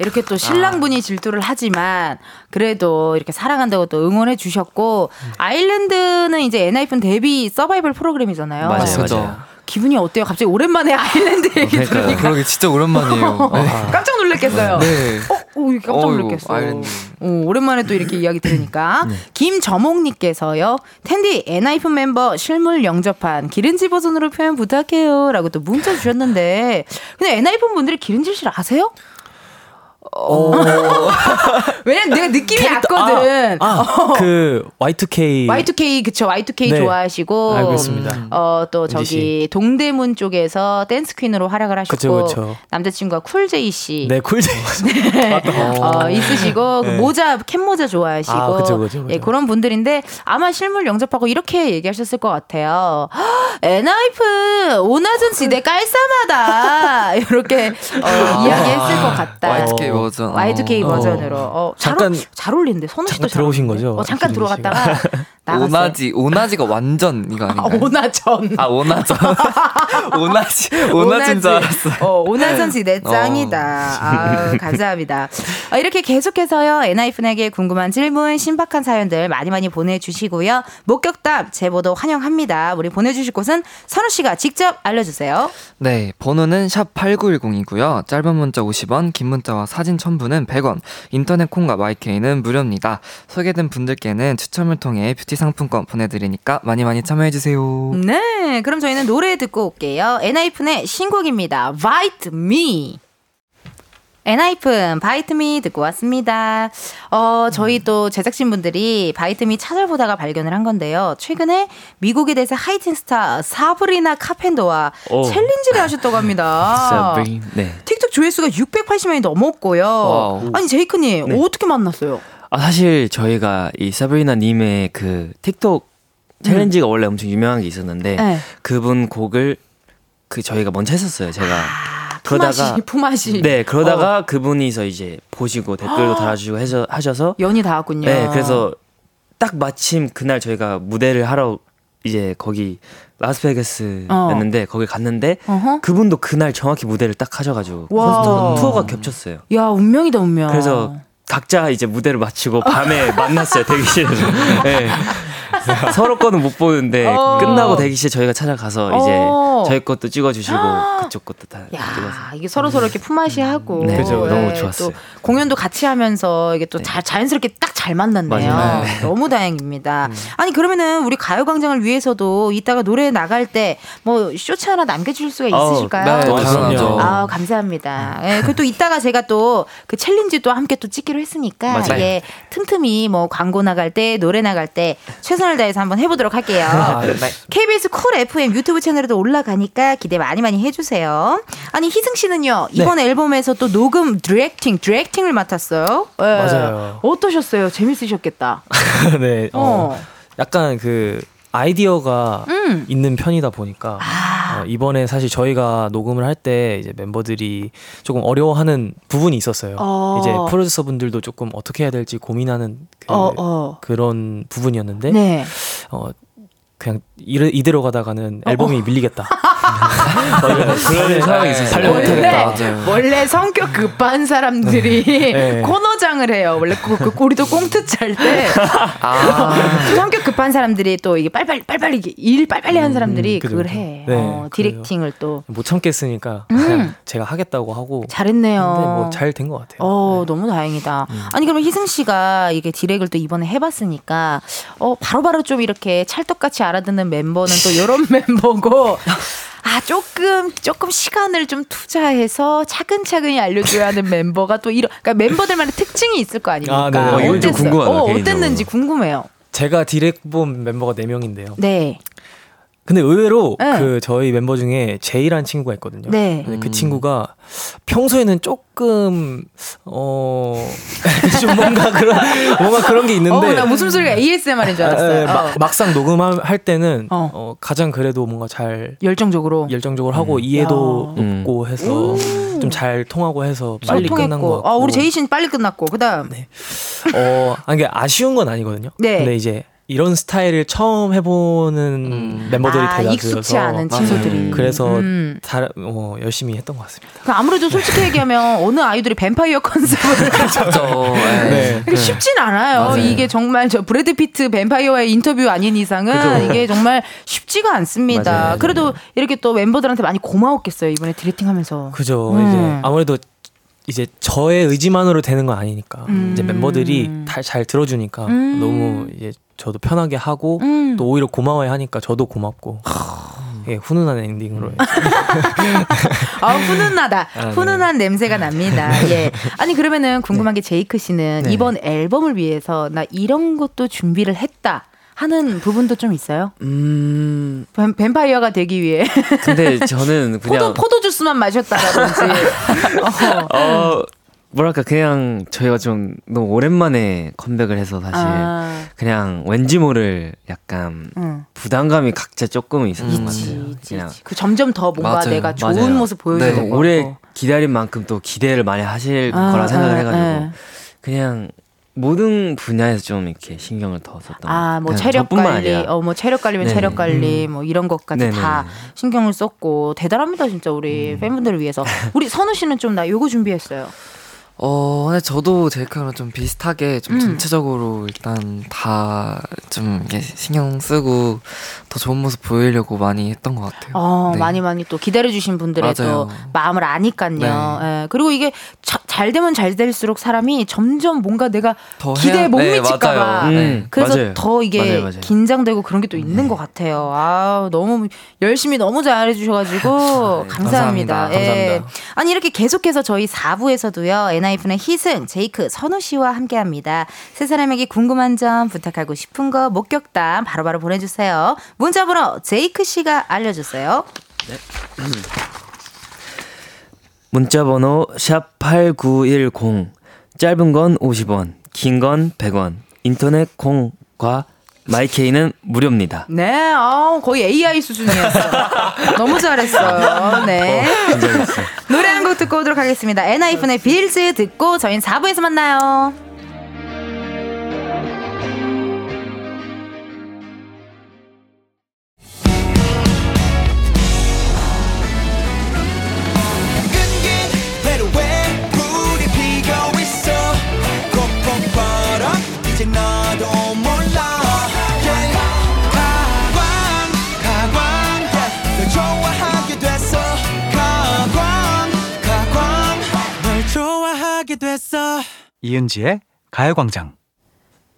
Speaker 1: 이렇게 또 신랑분이 질투를 하지만 그래도 이렇게 사랑한다고 또 응원해 주셨고 아이랜드는 이제 엔하이픈 데뷔 서바이벌 프로그램이잖아요.
Speaker 9: 맞아요. 맞아요.
Speaker 1: 기분이 어때요? 갑자기 오랜만에 아이랜드 얘기
Speaker 9: 그러니까요.
Speaker 1: 들으니까
Speaker 8: 그러게 진짜 오랜만이에요. [laughs] 네.
Speaker 1: 깜짝 놀랐겠어요.
Speaker 8: 네.
Speaker 1: 어, 오, 깜짝
Speaker 8: 어이구,
Speaker 1: 놀랐겠어.
Speaker 8: 아이랜드.
Speaker 1: 어, 오랜만에 또 이렇게 이야기 들으니까. [laughs] 김저몽님께서요, 은디 엔하이픈 멤버 실물 영접한 길은지 버전으로 표현 부탁해요. 라고 또 문자 주셨는데, 근데 엔하이픈 분들이 길은지 씨를 아세요? [laughs] 왜냐면 내가 느낌이 왔거든.
Speaker 7: 아, 아, 그 Y2K
Speaker 1: Y2K 그쵸 Y2K
Speaker 7: 네.
Speaker 1: 좋아하시고
Speaker 7: 알고 있습니다.
Speaker 1: 어 또
Speaker 7: 은지
Speaker 1: 저기 동대문 쪽에서 댄스 퀸으로 활약을 하셨고
Speaker 7: 그쵸, 그쵸.
Speaker 1: 남자친구가 쿨제이 씨
Speaker 7: 네 쿨제 [laughs]
Speaker 1: 어, 있으시고 그
Speaker 7: 네.
Speaker 1: 모자 캡 모자 좋아하시고
Speaker 7: 아, 그쵸, 그쵸, 그쵸.
Speaker 1: 예, 그런 분들인데 아마 실물 영접하고 이렇게 얘기하셨을 것 같아요. 엔하이픈 오나전 지대 깔쌈하다 [laughs] 이렇게 어, 이야기했을 것 같다.
Speaker 8: Y2K 버전.
Speaker 1: Y2K
Speaker 8: 어.
Speaker 1: 버전으로 어, 잘,
Speaker 7: 잠깐-
Speaker 1: 어, 잘 어울리는데 선우 씨도
Speaker 7: 잠깐
Speaker 1: 잘
Speaker 7: 들어오신? 거죠?
Speaker 1: 어, 잠깐. 들어갔다가 [laughs] 나갔어요.
Speaker 8: 오나지 오나지가 완전 이거
Speaker 1: 아,
Speaker 8: 아닌가요?
Speaker 1: 오나전.
Speaker 8: 아 오나전 [laughs] 오나지 오나진 줄 알았어.
Speaker 1: 어, 오나전 씨내
Speaker 8: 어.
Speaker 1: 짱이다. 아, 감사합니다. 어, 이렇게 계속해서요, 엔하이픈에게 궁금한 질문, 신박한 사연들 많이 많이 보내주시고요. 목격담 제보도 환영합니다. 우리 보내주실 곳은 선우 씨가 직접 알려주세요.
Speaker 8: 네, 번호는 샵 8910이고요. 짧은 문자 50원, 긴 문자와 사진 첨부는 100원, 인터넷 콩과 마이케이는 무료입니다. 소개된 분들께는 추첨을 통해 뷰티 상품권 보내드리니까 많이 많이 참여해주세요.
Speaker 1: 네, 그럼 저희는 노래 듣고 올게요. 엔하이픈의 신곡입니다. Bite Me. 엔하이픈 Bite Me 듣고 왔습니다. 어, 저희 또 제작진분들이 Bite Me 찾아보다가 발견을 한 건데요. 최근에 미국의 대세 하이틴 스타 사브리나 카펜터와
Speaker 9: 오.
Speaker 1: 챌린지를 하셨다고 합니다. [laughs]
Speaker 9: 네.
Speaker 1: 틱톡 조회수가 680만이 넘었고요.
Speaker 8: Wow.
Speaker 1: 아니 제이크님
Speaker 9: 네.
Speaker 1: 어떻게 만났어요?
Speaker 9: 아 사실 저희가 이 사브리나 님의 그 틱톡 챌린지가 원래 엄청 유명한 게 있었는데
Speaker 1: 네.
Speaker 9: 그분 곡을 그 저희가 먼저 했었어요. 제가
Speaker 1: 아,
Speaker 9: 그러다가
Speaker 1: 품앗이, 품앗이.
Speaker 9: 네 그러다가
Speaker 1: 어.
Speaker 9: 그분께서 이제 보시고 댓글도 달아주시고 해서 하셔서
Speaker 1: 연이 닿았군요.
Speaker 9: 네 그래서 딱 마침 그날 저희가 무대를 하러 이제 거기 라스베가스였는데 거기 갔는데
Speaker 1: 어허.
Speaker 9: 그분도 그날 정확히 무대를 딱 하셔가지고. 콘서트 투어가 겹쳤어요.
Speaker 1: 야 운명이다 운명.
Speaker 9: 그래서 각자 이제 무대를 마치고 밤에 만났어요 대기실에서. [laughs] 네. 서로 거는 못 보는데
Speaker 1: 어.
Speaker 9: 끝나고 대기실 저희가 찾아가서 이제
Speaker 1: 어.
Speaker 9: 저희 것도 찍어주시고 그쪽 것도 다 찍어서.
Speaker 1: 야, 이게 서로 서로 이렇게 품앗이 하고
Speaker 9: 네,
Speaker 7: 그죠.
Speaker 9: 너무 좋았어요.
Speaker 1: 또 공연도 같이 하면서 이게 또
Speaker 9: 네.
Speaker 1: 자, 자연스럽게 딱 잘 만났네요.
Speaker 9: 맞아요. 네.
Speaker 1: 너무 다행입니다. 아니 그러면은 우리 가요광장을 위해서도 이따가 노래 나갈 때 뭐 쇼츠 하나 남겨주실 수가
Speaker 9: 어,
Speaker 1: 있으실까요?
Speaker 8: 네, 당연하죠.
Speaker 1: 아 감사합니다. 예, 그리고 또 이따가 제가 또 그 챌린지도 함께 또 찍기로 했으니까
Speaker 9: 맞아요.
Speaker 1: 예, 틈틈이 뭐 광고 나갈 때 노래 나갈 때 최선을 다해서 한번 해보도록 할게요. KBS 쿨 FM 유튜브 채널에도 올라가니까 기대 많이 많이 해주세요. 아니 희승 씨는요 이번 앨범에서 또 녹음 디렉팅 디렉팅을 맡았어요. 예.
Speaker 7: 맞아요.
Speaker 1: 어떠셨어요? 재밌으셨겠다. [laughs]
Speaker 7: 네. 어,
Speaker 1: 어.
Speaker 7: 약간 그 아이디어가
Speaker 1: 음.
Speaker 7: 있는 편이다 보니까
Speaker 1: 아.
Speaker 7: 어, 이번에 사실 저희가 녹음을 할 때 이제 멤버들이 조금 어려워하는 부분이 있었어요.
Speaker 1: 어.
Speaker 7: 이제 프로듀서 분들도 조금 어떻게 해야 될지 고민하는 그,
Speaker 1: 어, 어.
Speaker 7: 그런 부분이었는데
Speaker 1: 네.
Speaker 7: 어, 그냥 이래, 이대로 가다가는 앨범이 밀리겠다. [laughs]
Speaker 9: 그런 상황이 있었어요.
Speaker 7: 살려
Speaker 1: 원래.
Speaker 8: 맞아요.
Speaker 1: 원래 성격 급한 사람들이
Speaker 7: 네.
Speaker 1: 코너장을 해요. 원래 그, 그 우리도 꽁트 짤때
Speaker 8: 아, [laughs]
Speaker 1: 성격 급한 사람들이 또 이게 빨빨리 빨빨리 이게 일 빨빨리 한 사람들이
Speaker 7: 음, 그죠,
Speaker 1: 그걸. 해.
Speaker 7: 네,
Speaker 1: 어. 디렉팅을 또
Speaker 7: 못 참겠으니까
Speaker 1: 음.
Speaker 7: 제가 하겠다고 하고
Speaker 1: 잘했네요.
Speaker 7: 뭐 잘 된 것 같아요.
Speaker 1: 어, 너무 다행이다. 아니, 그러면 희승 씨가 이게 디렉을 또 이번에 해봤으니까, 어, 바로 바로 좀 이렇게 찰떡같이 알아듣는 멤버는 또 이런 [laughs] 멤버고, 아, 조금, 조금 시간을 좀 투자해서 차근차근히 알려줘야 하는 멤버가 또 이런, 그러니까 멤버들만의 특징이 있을 거 아닙니까?
Speaker 7: 아, 네. 어,
Speaker 9: 이건 좀
Speaker 1: 어땠어요?
Speaker 9: 궁금하다,
Speaker 1: 어. 어땠는지 궁금해요.
Speaker 7: 제가 디렉 본 멤버가 4명인데요.
Speaker 1: 네.
Speaker 7: 근데 의외로
Speaker 1: 네.
Speaker 7: 그 저희 멤버 중에 제이라는 친구가 있거든요.
Speaker 1: 네.
Speaker 7: 근데 그 친구가 평소에는 조금 [laughs] 어좀 뭔가 그런 뭔가 그런 게 있는데
Speaker 1: 어, 나 무슨 소리가 ASMR인 줄
Speaker 7: 아, 예,
Speaker 1: 알았어요.
Speaker 7: 막-
Speaker 1: 어.
Speaker 7: 막상 녹음할 때는
Speaker 1: 어.
Speaker 7: 어, 가장 그래도 뭔가 잘
Speaker 1: 열정적으로.
Speaker 7: 열정적으로 하고 이해도
Speaker 9: 음.
Speaker 7: 높고 해서 좀잘 통하고 해서 빨리
Speaker 1: 소통했고.
Speaker 7: 끝난 것 같고
Speaker 1: 아, 우리 제이 씨는 빨리 끝났고, 그 다음.
Speaker 7: 네. 어, 아니, 이게 아쉬운 건 아니거든요.
Speaker 1: 네.
Speaker 7: 근데 이제 이런 스타일을 처음 해보는 멤버들이
Speaker 1: 아,
Speaker 7: 대다수여서
Speaker 1: 익숙치 않은 친구들이.
Speaker 7: 그래서
Speaker 1: 음.
Speaker 7: 다, 어, 열심히 했던 것 같습니다.
Speaker 1: 그 아무래도 솔직히 얘기하면 어느 아이돌이 뱀파이어 컨셉을 [laughs]
Speaker 8: 그렇죠.
Speaker 7: 네.
Speaker 1: 이게 쉽진 않아요.
Speaker 8: 맞아요.
Speaker 1: 이게 정말 저 브래드 피트 뱀파이어와의 인터뷰 아닌 이상은
Speaker 7: 그죠.
Speaker 1: 이게 정말 쉽지가 않습니다.
Speaker 9: 맞아요.
Speaker 1: 그래도 이렇게 또 멤버들한테 많이 고마웠겠어요. 이번에 directing하면서.
Speaker 7: 그죠.
Speaker 1: 음.
Speaker 7: 이제 아무래도 이제 저의 의지만으로 되는 건 아니니까
Speaker 1: 음.
Speaker 7: 이제 멤버들이 다 잘 들어주니까
Speaker 1: 음.
Speaker 7: 너무 이제 저도 편하게 하고
Speaker 1: 음.
Speaker 7: 또 오히려 고마워해 하니까 저도 고맙고 예, 훈훈한 엔딩으로
Speaker 1: 음. 아, [laughs] 훈훈하다.
Speaker 7: 아, 네.
Speaker 1: 훈훈한 냄새가 납니다. 예. 아니, 그러면은 궁금한 게 제이크 씨는
Speaker 9: 네.
Speaker 1: 이번 앨범을 위해서 나 이런 것도 준비를 했다. 하는 부분도 좀 있어요?
Speaker 9: 음,
Speaker 1: 뱀, 뱀파이어가 되기 위해
Speaker 9: 근데 저는
Speaker 1: 포도
Speaker 9: 그냥
Speaker 1: 포도 주스만 마셨다라든지 [laughs] 어.
Speaker 9: 어 뭐랄까 그냥 저희가 좀 너무 오랜만에 컴백을 해서 사실
Speaker 1: 아,
Speaker 9: 그냥 왠지 모를 약간
Speaker 1: 응.
Speaker 9: 부담감이 각자 조금은 있었던 것 같아요.
Speaker 1: 있지,
Speaker 9: 그냥
Speaker 1: 있지. 그 점점 더 뭔가
Speaker 8: 맞아요.
Speaker 1: 내가 좋은
Speaker 9: 맞아요.
Speaker 1: 모습 보여줘야
Speaker 8: 네,
Speaker 9: 오래. 기다린 만큼 또 기대를 많이 하실
Speaker 1: 아,
Speaker 9: 거라 생각을
Speaker 1: 아,
Speaker 9: 해가지고
Speaker 1: 아.
Speaker 9: 그냥 모든 분야에서 좀 이렇게 신경을 더 썼던 것
Speaker 1: 아,
Speaker 9: 같아요.
Speaker 1: 뭐
Speaker 9: 그냥
Speaker 1: 체력 관리,
Speaker 9: 아니라.
Speaker 1: 어, 뭐 체력 관리면
Speaker 9: 네네.
Speaker 1: 체력 관리, 뭐 이런 것까지
Speaker 9: 네네네.
Speaker 1: 다 신경을 썼고 대단합니다 진짜 우리 팬분들을 위해서. 우리 선우 씨는 좀 나 요거 준비했어요.
Speaker 8: 어, 근데 저도 제이크랑 좀 비슷하게 좀
Speaker 1: 음.
Speaker 8: 전체적으로 일단 다좀 신경 쓰고 더 좋은 모습 보이려고 많이 했던 것 같아요.
Speaker 1: 어,
Speaker 8: 네.
Speaker 1: 많이 많이 또 기다려주신 분들의 또
Speaker 8: 맞아요.
Speaker 1: 마음을 아니까요.
Speaker 8: 네.
Speaker 1: 예, 그리고 이게 자- 잘 되면 잘 될수록 사람이 점점 뭔가 내가
Speaker 8: 더
Speaker 1: 기대에
Speaker 8: 해야-
Speaker 1: 못
Speaker 8: 네,
Speaker 1: 미칠까봐.
Speaker 9: 음,
Speaker 8: 네.
Speaker 1: 그래서
Speaker 9: 맞아요.
Speaker 1: 더 이게
Speaker 9: 맞아요, 맞아요.
Speaker 1: 긴장되고 그런 게 또 있는 것 같아요. 아, 너무 열심히 너무 잘해주셔가지고 [laughs] 감사합니다.
Speaker 8: 감사합니다.
Speaker 1: 예.
Speaker 8: 감사합니다.
Speaker 1: 아니 이렇게 계속해서 저희 4부에서도요 엔 하이픈의 희승, 제이크, 선우 씨와 함께합니다. 세 사람에게 궁금한 점, 부탁하고 싶은 거, 목격담 바로바로 보내주세요. 문자번호 제이크 씨가 알려주세요. [clears throat]
Speaker 9: 문자번호 샵 #8910 짧은 건 50원, 긴 건 100원. 인터넷 콩과 마이케이는 무료입니다.
Speaker 1: 네, 아 거의 AI 수준이었어. [laughs] 너무 잘했어요. 네. 노래 한 곡 듣고 오도록 하겠습니다. 엔하이픈의 빌즈 듣고 저희는 4부에서 만나요.
Speaker 10: 이은지의 가요광장.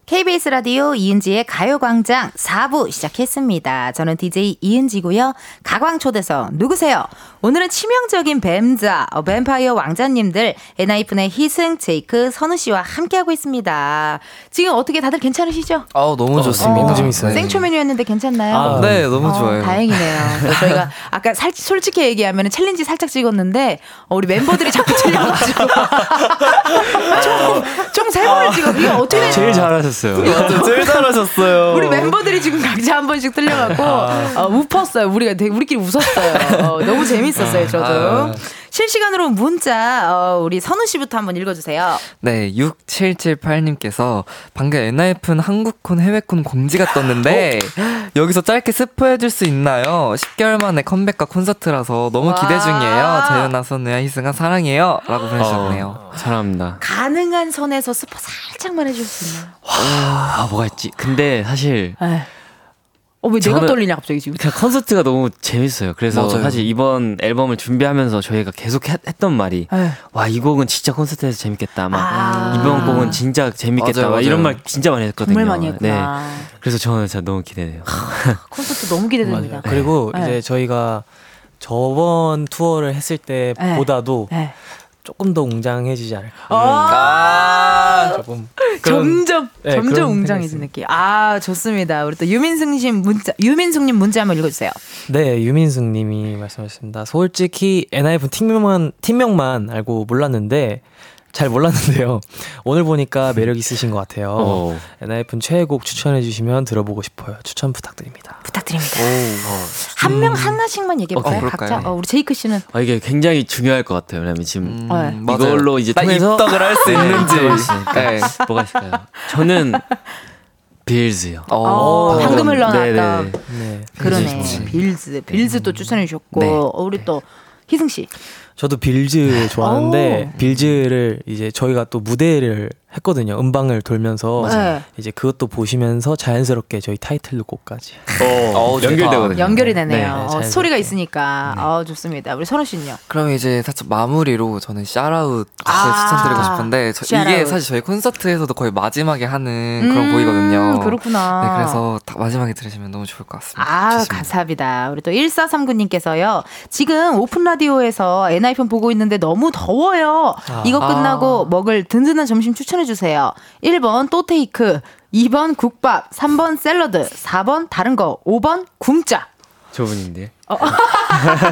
Speaker 1: KBS 라디오 이은지의 가요광장 4부 시작했습니다. 저는 DJ 이은지고요. 가광초대석 누구세요? 오늘은 치명적인 뱀자, 어, 뱀파이어 왕자님들 엔하이픈의 희승, 제이크, 선우 씨와 함께하고 있습니다. 지금 어떻게 다들 괜찮으시죠?
Speaker 8: 아우 너무 좋습니다.
Speaker 7: 너무 재밌어요.
Speaker 8: 네.
Speaker 1: 생초 메뉴였는데 괜찮나요?
Speaker 7: 아,
Speaker 8: 네, 너무
Speaker 1: 어,
Speaker 8: 좋아요.
Speaker 1: 다행이네요. 또 저희가 아까 살, 솔직히 얘기하면 챌린지 살짝 찍었는데 어, 우리 멤버들이 자꾸 틀려가지고 [laughs] 총세 번을 찍어. 이게 어떻게 된
Speaker 9: 제일 잘하셨어요.
Speaker 7: 맞아, 제일 잘하셨어요. [laughs]
Speaker 1: 우리 멤버들이 지금 각자 한 번씩 틀려갖고 어, 웃었어요. 우리가 되게 우리끼리 웃었어요. 어, 너무 재밌었어요. 저도
Speaker 8: 아.
Speaker 1: 실시간으로 문자 어, 우리 선우 씨부터 한번 읽어주세요.
Speaker 8: 네, 6778님께서 방금 엔하이픈 한국콘 해외콘 공지가 떴는데
Speaker 1: 어? [laughs]
Speaker 8: 여기서 짧게 스포해줄 수 있나요? 10개월 만에 컴백과 콘서트라서 너무
Speaker 1: 와.
Speaker 8: 기대 중이에요. 재현아, 선우야, 희승아 사랑해요. 라고 보내주셨네요.
Speaker 9: 어, 사랑합니다.
Speaker 1: 가능한 선에서 스포 살짝만 해줄 수 있나요?
Speaker 9: 아 뭐가 있지? 근데 사실
Speaker 1: 에이. 어, 왜 내가 떨리냐 갑자기 지금.
Speaker 9: 그냥 콘서트가 너무 재밌어요. 그래서
Speaker 8: 맞아요.
Speaker 9: 사실 이번 앨범을 준비하면서 저희가 계속 했, 던 말이
Speaker 1: 에이.
Speaker 9: 와이 곡은 진짜 콘서트에서 재밌겠다. 막
Speaker 1: 아.
Speaker 9: 이번 곡은 진짜 재밌겠다.
Speaker 8: 맞아요,
Speaker 9: 막 이런
Speaker 8: 맞아요.
Speaker 9: 말 진짜 많이 했거든요.
Speaker 1: 정말 많이 했구나.
Speaker 9: 네. 그래서 저는 진짜 너무 기대돼요. [laughs]
Speaker 1: 콘서트 너무 기대됩니다.
Speaker 7: 맞아요. 그리고
Speaker 1: 네.
Speaker 7: 이제 저희가 저번 투어를 했을 때보다도
Speaker 1: 네.
Speaker 7: 조금 더 웅장해지지 않을까.
Speaker 1: 아~
Speaker 7: 조금 그런-
Speaker 1: 점점
Speaker 7: 네,
Speaker 1: 점점 웅장해진 느낌. 아 좋습니다. 우리 또 유민승님 문자 유민숙님 문자 한번 읽어주세요.
Speaker 7: 네, 유민숙 님이 말씀하셨습니다. 솔직히 엔하이픈 팀명만, 팀명만 알고 몰랐는데, 잘 몰랐는데요. 오늘 보니까 매력 있으신 것 같아요.
Speaker 9: 어.
Speaker 7: 엔하이픈 최애곡 추천해 주시면 들어보고 싶어요. 추천 부탁드립니다.
Speaker 1: 부탁드립니다. 한명 하나씩만 얘기해 볼까요?
Speaker 8: 어, 그럴까요?
Speaker 1: 각자. 어, 우리 제이크 씨는
Speaker 9: 아, 이게 굉장히 중요할 것 같아요. 왜냐면 지금
Speaker 8: 음,
Speaker 1: 네.
Speaker 8: 맞아요.
Speaker 9: 이걸로 이제
Speaker 8: 나
Speaker 9: 통해서
Speaker 8: 입덕을 할수
Speaker 9: 네,
Speaker 8: 있는지.
Speaker 9: 뭐가 있을까?
Speaker 8: 네.
Speaker 9: 뭐가 있을까요? 저는 빌즈요.
Speaker 1: 어, 방금 흘러나왔던
Speaker 7: 네.
Speaker 1: 그러네.
Speaker 8: 좋지.
Speaker 1: 빌즈. 빌즈도 추천해 주셨고
Speaker 9: 네.
Speaker 1: 어, 우리 또 희승 씨.
Speaker 7: 저도 빌즈 좋아하는데
Speaker 1: 오.
Speaker 7: 빌즈를 이제 저희가 또 무대를 했거든요. 음방을 돌면서
Speaker 1: 네.
Speaker 7: 이제 그것도 보시면서 자연스럽게 저희 타이틀곡까지.
Speaker 9: 어, 연결되거든요.
Speaker 1: 연결이 되네요.
Speaker 7: 네,
Speaker 1: 어,
Speaker 7: 자연스럽게.
Speaker 1: 소리가 있으니까. 어, 좋습니다. 우리 선우 씨는요?
Speaker 8: 그럼 이제 살짝 마무리로 저는 샤라웃
Speaker 1: 아,
Speaker 8: 추천드리고 싶은데 저- 이게. 사실 저희 콘서트에서도 거의 마지막에 하는 그런
Speaker 1: 음,
Speaker 8: 곡이거든요.
Speaker 1: 그렇구나.
Speaker 8: 네, 그래서 딱 마지막에 들으시면 너무 좋을 것 같습니다.
Speaker 1: 아,
Speaker 8: 좋습니다.
Speaker 1: 감사합니다. 우리 또 1439님께서요. 지금 오픈 라디오에서 엔하이픈 보고 있는데 너무 더워요. 이거 끝나고 먹을 든든한 점심 추천해 주세요. 1번 또테이크, 2번 국밥, 3번 샐러드, 4번 다른 거, 5번 굶자.
Speaker 9: 저분인데.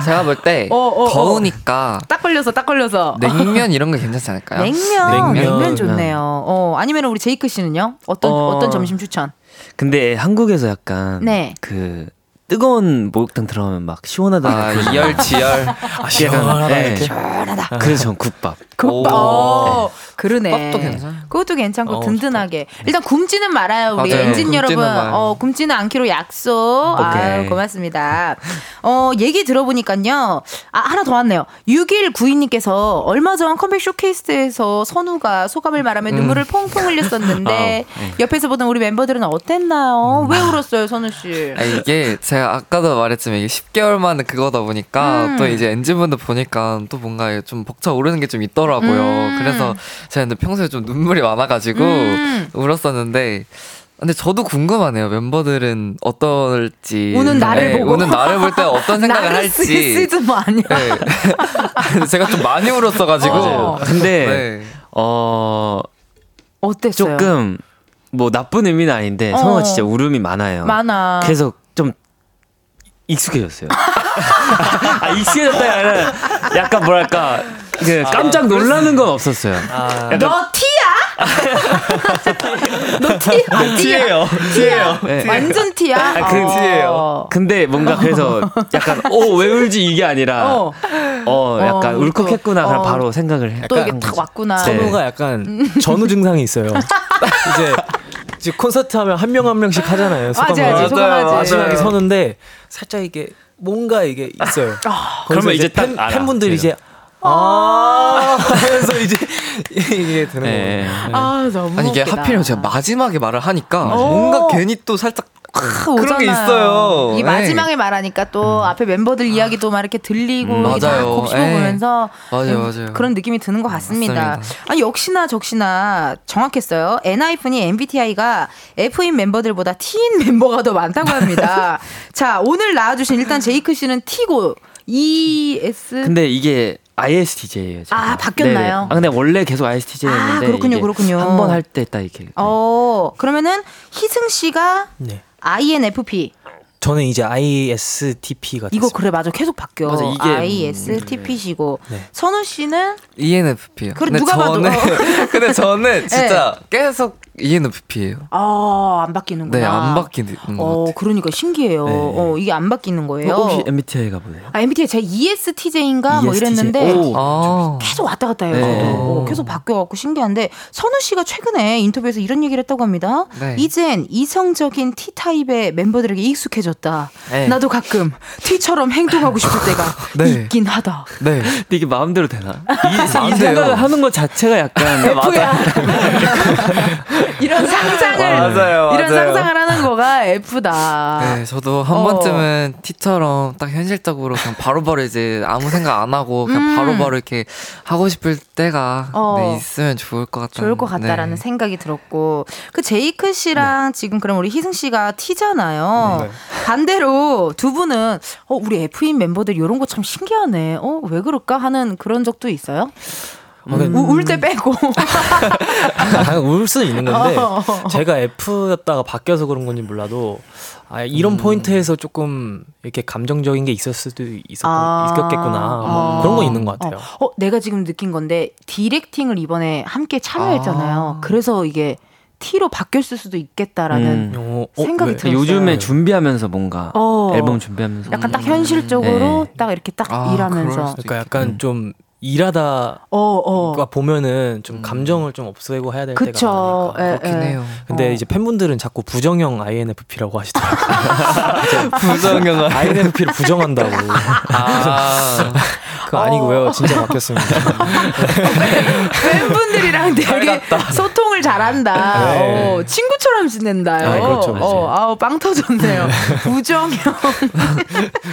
Speaker 8: 제가 볼때
Speaker 1: 어, 어, 어.
Speaker 8: 더우니까
Speaker 1: 딱 걸려서 딱 걸려서.
Speaker 8: 냉면 이런 거 괜찮지 않을까요?
Speaker 1: 냉면, 냉면,
Speaker 7: 냉면.
Speaker 1: 좋네요. 어, 아니면 우리 제이크 씨는요? 어떤
Speaker 9: 어.
Speaker 1: 어... 떤 점심 추천?
Speaker 9: 근데 한국에서 약간
Speaker 1: 네.
Speaker 9: 그 뜨거운 목욕탕 들어가면 막 시원하다.
Speaker 8: 아, 이열치열.
Speaker 7: 아, 시원하다
Speaker 9: 네.
Speaker 7: 이렇게.
Speaker 1: 시원하다.
Speaker 9: 그래서 전 국밥.
Speaker 1: 국밥.
Speaker 8: 오.
Speaker 1: 어, 그러네.
Speaker 8: 국밥도 괜찮아요.
Speaker 1: 그것도 괜찮고
Speaker 7: 어,
Speaker 1: 든든하게. 일단 굶지는 말아요, 우리
Speaker 8: 맞아요.
Speaker 1: 엔진 여러분.
Speaker 8: 마요.
Speaker 1: 어, 굶지는 않기로 약속. 아. 고맙습니다. 어, 얘기 들어보니까요. 아, 하나 더 왔네요. 6192님께서 얼마 전 컴백 쇼케이스에서 선우가 소감을 말하며 눈물을 퐁퐁 흘렸었는데 [laughs]
Speaker 9: 아, 네.
Speaker 1: 옆에서 보던 우리 멤버들은 어땠나요? 왜 울었어요, 선우 씨? [laughs]
Speaker 8: 아, 이게 제가 아까도 말했지만 이게 10개월 만에 그거다 보니까
Speaker 1: 음.
Speaker 8: 또 이제 엔진분들 보니까 또 뭔가 좀 벅차 오르는 게 좀 있더라고요.
Speaker 1: 음.
Speaker 8: 그래서 제가 근데 평소에 좀 눈물이 많아가지고
Speaker 1: 음.
Speaker 8: 울었었는데 근데 저도 궁금하네요. 멤버들은 어떨지.
Speaker 1: 우는 나를 보고.
Speaker 8: 우는 나를 볼 때 어떤 [laughs] 생각을
Speaker 1: 나를
Speaker 8: 할지.
Speaker 1: 뭐 아니야.
Speaker 8: 네. [laughs] 제가 좀 많이 울었어가지고.
Speaker 1: 어.
Speaker 9: 근데
Speaker 8: 네.
Speaker 9: 어
Speaker 1: 어땠어요?
Speaker 9: 조금 뭐 나쁜 의미는 아닌데
Speaker 1: 어.
Speaker 9: 성우가 진짜 울음이 많아요.
Speaker 1: 많아.
Speaker 9: 그래서 좀 익숙해졌어요. [laughs] 아 익숙해졌다 약간 뭐랄까 그 깜짝 놀라는 건 없었어요.
Speaker 7: 아,
Speaker 1: 너 티야? [laughs] 너 티야?
Speaker 9: 티예요. 티예요. 네.
Speaker 1: 완전 티야?
Speaker 9: 아, 그
Speaker 1: 어.
Speaker 9: 근데 뭔가 그래서 약간 어왜 울지 이게 아니라
Speaker 1: 어.
Speaker 9: 어, 약간
Speaker 1: 어,
Speaker 9: 울컥했구나 그냥
Speaker 1: 어.
Speaker 9: 바로 생각을 해.
Speaker 1: 또 이게
Speaker 9: 거죠.
Speaker 1: 왔구나.
Speaker 9: 네.
Speaker 7: 선우가 약간 전후 증상이 있어요. [laughs] 이제 이제 콘서트 하면 한 명 한 명씩 하잖아요. 소감을.
Speaker 1: 소감하지.
Speaker 7: 마지막에
Speaker 1: 맞아요.
Speaker 7: 서는데 살짝 이게 뭔가 이게 있어요.
Speaker 1: 아.
Speaker 9: 그러면 이제 딱
Speaker 7: 팬,
Speaker 9: 알아.
Speaker 7: 팬분들이
Speaker 9: 그래요.
Speaker 7: 이제 아 [laughs] 하면서 이제 이게 되는
Speaker 9: 네.
Speaker 7: 거예요.
Speaker 1: 아 너무
Speaker 8: 아니 이게. 하필이면 제가 마지막에 말을 하니까
Speaker 1: 어.
Speaker 8: 뭔가 괜히 또 살짝
Speaker 1: 크,
Speaker 8: 그런 게
Speaker 1: 오잖아요.
Speaker 8: 있어요.
Speaker 1: 이
Speaker 8: 네.
Speaker 1: 마지막에 말하니까 또 앞에 멤버들 이야기도 막 이렇게 들리고
Speaker 8: 음,
Speaker 1: 다
Speaker 8: 맞아요.
Speaker 1: 곱씹어보면서
Speaker 8: 맞아요,
Speaker 1: 음,
Speaker 8: 맞아요.
Speaker 1: 그런 느낌이 드는 것 같습니다.
Speaker 8: 맞습니다.
Speaker 1: 아니 역시나 적시나 정확했어요. 엔하이픈이 MBTI가 F인 멤버들보다 T인 멤버가 더 많다고 합니다. [laughs] 자 오늘 나와주신 일단 제이크 씨는 T고 ES
Speaker 9: 근데 이게 ISTJ예요.
Speaker 1: 아, 바뀌었나요?
Speaker 9: 아 근데 원래 계속 ISTJ였는데
Speaker 1: 아, 그렇군요, 그렇군요.
Speaker 9: 한 번 할 때 딱 이렇게
Speaker 1: 어 그러면은 희승 씨가
Speaker 7: 네.
Speaker 1: INFP
Speaker 7: 저는 이제 ISTP가
Speaker 1: 이거
Speaker 7: 됐어요.
Speaker 1: 그래 맞아 계속 바뀌어.
Speaker 8: 맞아, 이게-
Speaker 1: ISTP시고
Speaker 7: 네.
Speaker 1: 선우 씨는
Speaker 8: ENFP요.
Speaker 1: 그래, 누가 봐도, 어. [laughs]
Speaker 8: 근데 저는 진짜 계속 E ENFP예요.
Speaker 1: 아 안 바뀌는구나.
Speaker 8: 네, 안 바뀌는
Speaker 1: 것어
Speaker 8: 같아요.
Speaker 1: 그러니까 신기해요.
Speaker 9: 네.
Speaker 1: 어 이게 안 바뀌는 거예요.
Speaker 9: 혹시 MBTI가 뭐예요?
Speaker 1: 아 MBTI 제가 ESTJ인가 뭐
Speaker 9: ESTJ.
Speaker 1: 이랬는데
Speaker 9: 오.
Speaker 8: 아,
Speaker 1: 계속 왔다 갔다 해요.
Speaker 9: 네.
Speaker 1: 어, 계속 바뀌어 갖고 신기한데 선우 씨가 최근에 인터뷰에서 이런 얘기를 했다고 합니다.
Speaker 8: 네.
Speaker 1: 이젠 이성적인 T 타입의 멤버들에게 익숙해 졌다.
Speaker 9: 네.
Speaker 1: 나도 가끔 T처럼 행동하고 싶을 때가
Speaker 8: 네.
Speaker 1: 있긴 하다.
Speaker 8: 네.
Speaker 9: 근데 이게 마음대로 되나? 이,
Speaker 8: 안
Speaker 9: 이. 생각을 하는 것 자체가 약간 [laughs]
Speaker 1: F야. [laughs] 이런 [laughs] 상상을
Speaker 8: 맞아요,
Speaker 1: 이런
Speaker 8: 맞아요.
Speaker 1: 상상을 하는 거가 F다.
Speaker 8: 네, 저도 한
Speaker 1: 어.
Speaker 8: 번쯤은 T처럼 딱 현실적으로 그냥 바로 바로 이제 아무 생각 안 하고 그냥
Speaker 1: 음.
Speaker 8: 바로바로 이렇게 하고 싶을 때가
Speaker 1: 어.
Speaker 8: 네, 있으면 좋을 것 같다.
Speaker 1: 좋을 것 같다라는 생각이 들었고 그 제이크 씨랑 지금 그럼 우리 희승 씨가 T잖아요.
Speaker 7: 네.
Speaker 1: 반대로 두 분은 어 우리 F인 멤버들 이런 거 참 신기하네. 어 왜 그럴까 하는 그런 적도 있어요?
Speaker 7: 어, 네.
Speaker 1: 울때 빼고.
Speaker 7: 당연 울 수는 있는 건데
Speaker 1: 어.
Speaker 7: 제가 F였다가 바뀌어서 그런 건지 몰라도 아, 이런 포인트에서 조금 이렇게 감정적인 게 있을 수도 있었,
Speaker 1: 아.
Speaker 7: 있었겠구나 뭐
Speaker 1: 아.
Speaker 7: 그런 건 있는 것 같아요.
Speaker 1: 어, 어, 내가 지금 느낀 건데 디렉팅을 이번에 함께 참여했잖아요.
Speaker 8: 아.
Speaker 1: 그래서 이게 T로 바뀌었을 수도 있겠다라는
Speaker 9: 음.
Speaker 7: 어, 어,
Speaker 1: 생각이
Speaker 7: 왜?
Speaker 1: 들었어요.
Speaker 9: 요즘에 준비하면서 뭔가
Speaker 1: 어.
Speaker 9: 앨범 준비하면서
Speaker 1: 약간 딱 현실적으로
Speaker 9: 네.
Speaker 1: 딱 이렇게 딱
Speaker 8: 아,
Speaker 1: 일하면서
Speaker 7: 그러니까 약간
Speaker 9: 음.
Speaker 7: 좀 일하다
Speaker 1: 어, 어.
Speaker 7: 보면은 좀 감정을 좀 없애고 해야 될 때가
Speaker 1: 그쵸.
Speaker 7: 많으니까.
Speaker 1: 예,
Speaker 8: 그렇긴
Speaker 1: 예.
Speaker 8: 해요.
Speaker 7: 근데
Speaker 1: 어.
Speaker 7: 이제 팬분들은 자꾸 부정형 INFP라고 하시더라고요. [laughs]
Speaker 8: 부정형 [laughs]
Speaker 7: INFP를 부정한다고.
Speaker 8: 아, [laughs]
Speaker 7: 그거 아니고요. 진짜 바뀌었습니다.
Speaker 1: 팬분들이랑 되게 소통을 잘한다.
Speaker 7: 네.
Speaker 1: 어, 친구처럼 지낸다요.
Speaker 7: 아, 그렇죠, 그렇죠.
Speaker 1: 어, 아우, 빵 터졌네요. 부정형.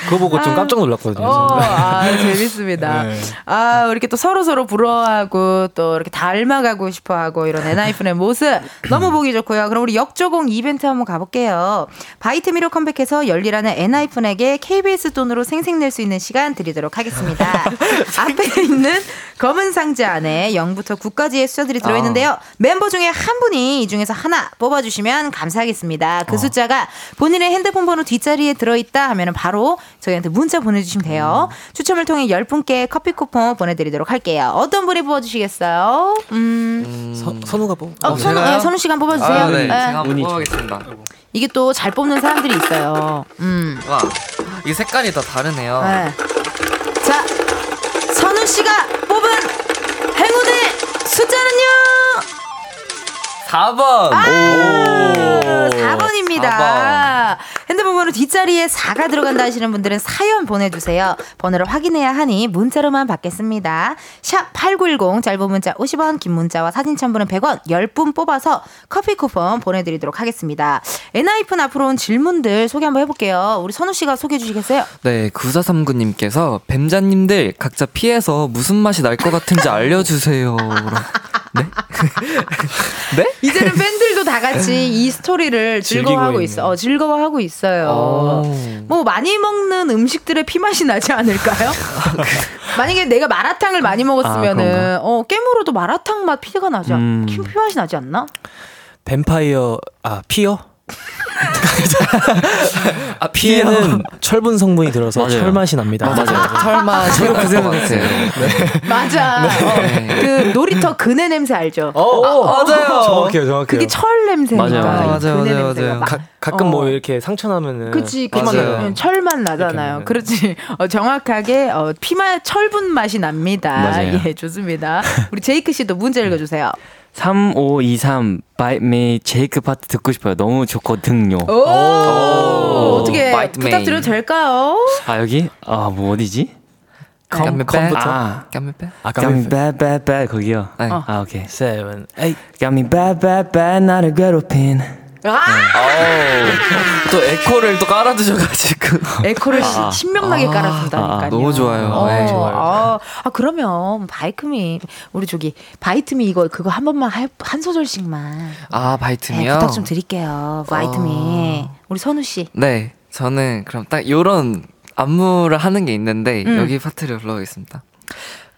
Speaker 7: 그거 보고 좀 깜짝 놀랐거든요.
Speaker 1: 어. 아, 재밌습니다.
Speaker 7: 네.
Speaker 1: 아, 이렇게 또 서로 서로 부러워하고 또 이렇게 닮아가고 싶어 하고 이런 엔하이픈의 모습 너무 보기 좋고요. 그럼 우리 역조공 이벤트 한번 가볼게요. 바이트미로 컴백해서 열일하는 엔하이픈에게 KBS 돈으로 생생낼 수 있는 시간 드리도록 하겠습니다. [laughs] 앞에 있는 검은 상자 안에 0부터 9까지의 숫자들이 들어있는데요. 멤버 중에 한 분이 이 중에서 하나 뽑아주시면 감사하겠습니다. 그 숫자가 본인의 핸드폰 번호 뒷자리에 들어있다 하면 바로 저희한테 문자 보내주시면 돼요. 추첨을 통해 10분께 커피 쿠폰 보내드리도록 할게요. 어떤 분이 뽑아주시겠어요? 음,
Speaker 7: 서, 선우가 뭐?
Speaker 1: 어, 선우,
Speaker 8: 제가요?
Speaker 1: 네, 선우 씨가 한번 뽑아주세요.
Speaker 8: 아, 네.
Speaker 1: 네.
Speaker 8: 제가 한번 뽑아보겠습니다.
Speaker 1: 이게 또 잘 뽑는 사람들이 있어요. 음.
Speaker 8: 와, 이 색깔이 다 다르네요.
Speaker 1: 네. 자, 선우 씨가 뽑은 행운의 숫자는요?
Speaker 8: 4번!
Speaker 1: 아, 4번입니다.
Speaker 8: 4번.
Speaker 1: 핸드폰 번호 뒷자리에 4가 들어간다 하시는 분들은 사연 보내주세요. 번호를 확인해야 하니 문자로만 받겠습니다. 샵 8910 짧은 문자 50원 긴 문자와 사진 첨부는 100원 10분 뽑아서 커피 쿠폰 보내드리도록 하겠습니다. 엔하이픈 앞으로 온 질문들 소개 한번 해볼게요. 우리 선우 씨가 소개해 주시겠어요?
Speaker 8: 네, 9439님께서 뱀자님들 각자 피에서 무슨 맛이 날 것 같은지 알려주세요. 네? [laughs] 네?
Speaker 1: 이제는 팬들도 다 같이 이 스토리를 즐거워하고 있어. 어, 즐거워하고 있어 요.
Speaker 8: 오.
Speaker 1: 뭐 많이 먹는 음식들의 피맛이 나지 않을까요? [laughs] 만약에 내가 마라탕을 많이
Speaker 9: 아,
Speaker 1: 먹었으면은
Speaker 9: 그런가?
Speaker 1: 어 깨물어도 마라탕 맛 피가 나지 않,
Speaker 9: 음.
Speaker 1: 피, 피맛이 나지 않나?
Speaker 7: 뱀파이어 아 피어?
Speaker 8: 아,
Speaker 7: 피에는 철분 성분이 들어서
Speaker 9: 맞아요.
Speaker 7: 철 맛이 납니다.
Speaker 8: 설마 [laughs] 저도 그 생각했어요.
Speaker 1: 맞아. 어, 그 놀이터 그네 냄새 알죠?
Speaker 7: 어,
Speaker 8: 맞아요.
Speaker 7: 정확해요, 정확해요.
Speaker 1: 그게 철 냄새니까.
Speaker 9: 맞아요, 맞아요.
Speaker 1: 이
Speaker 8: 맞아요,
Speaker 1: 그네
Speaker 8: 맞아요,
Speaker 1: 냄새가
Speaker 8: 맞아요.
Speaker 1: 막-
Speaker 7: 가, 가끔
Speaker 1: 어.
Speaker 7: 뭐 이렇게 상처 나면은
Speaker 1: 그치, 그치. 응, 철맛 나잖아요.
Speaker 7: 맞아요.
Speaker 1: 그렇지. 어, 정확하게 어, 피맛 철분 맛이 납니다.
Speaker 9: 맞아요.
Speaker 1: 예, 좋습니다. 우리 제이크 씨도 문제 읽어주세요.
Speaker 9: 3523 Bite Me 제이크 파트 듣고 싶어요. 너무 좋거든요.
Speaker 1: 오, 어떻게
Speaker 8: Bite me.
Speaker 1: 부탁드려도 될까요?
Speaker 9: 아 여기 아 뭐 어디지?
Speaker 8: Come,
Speaker 7: come부터?
Speaker 9: 아.
Speaker 7: 아,
Speaker 9: Got me
Speaker 7: got me
Speaker 9: bad bad bad 거기요.
Speaker 8: 네.
Speaker 1: 어.
Speaker 9: 아 오케이. seven bad bad 나를 괴롭힌.
Speaker 1: 아,
Speaker 8: 또 에코를 또 깔아주셔가지고.
Speaker 1: 에코를 시-
Speaker 9: 아.
Speaker 1: 신명나게 깔아 준다니까요.
Speaker 9: 아,
Speaker 8: 너무 좋아요.
Speaker 1: 어,
Speaker 8: 네,
Speaker 7: 좋아요.
Speaker 1: 아, 아, 그러면 Bite Me 우리 저기 Bite Me 이거 그거 한 번만 하- 한 소절씩만
Speaker 8: 아,
Speaker 1: 네,
Speaker 8: Bite Me요?
Speaker 1: 부탁 좀 드릴게요. Bite Me
Speaker 8: 어.
Speaker 1: 우리 선우 씨.
Speaker 8: 네, 저는 그럼 딱 요런 안무를 하는 게 있는데
Speaker 1: 음.
Speaker 8: 여기 파트를 불러보겠습니다.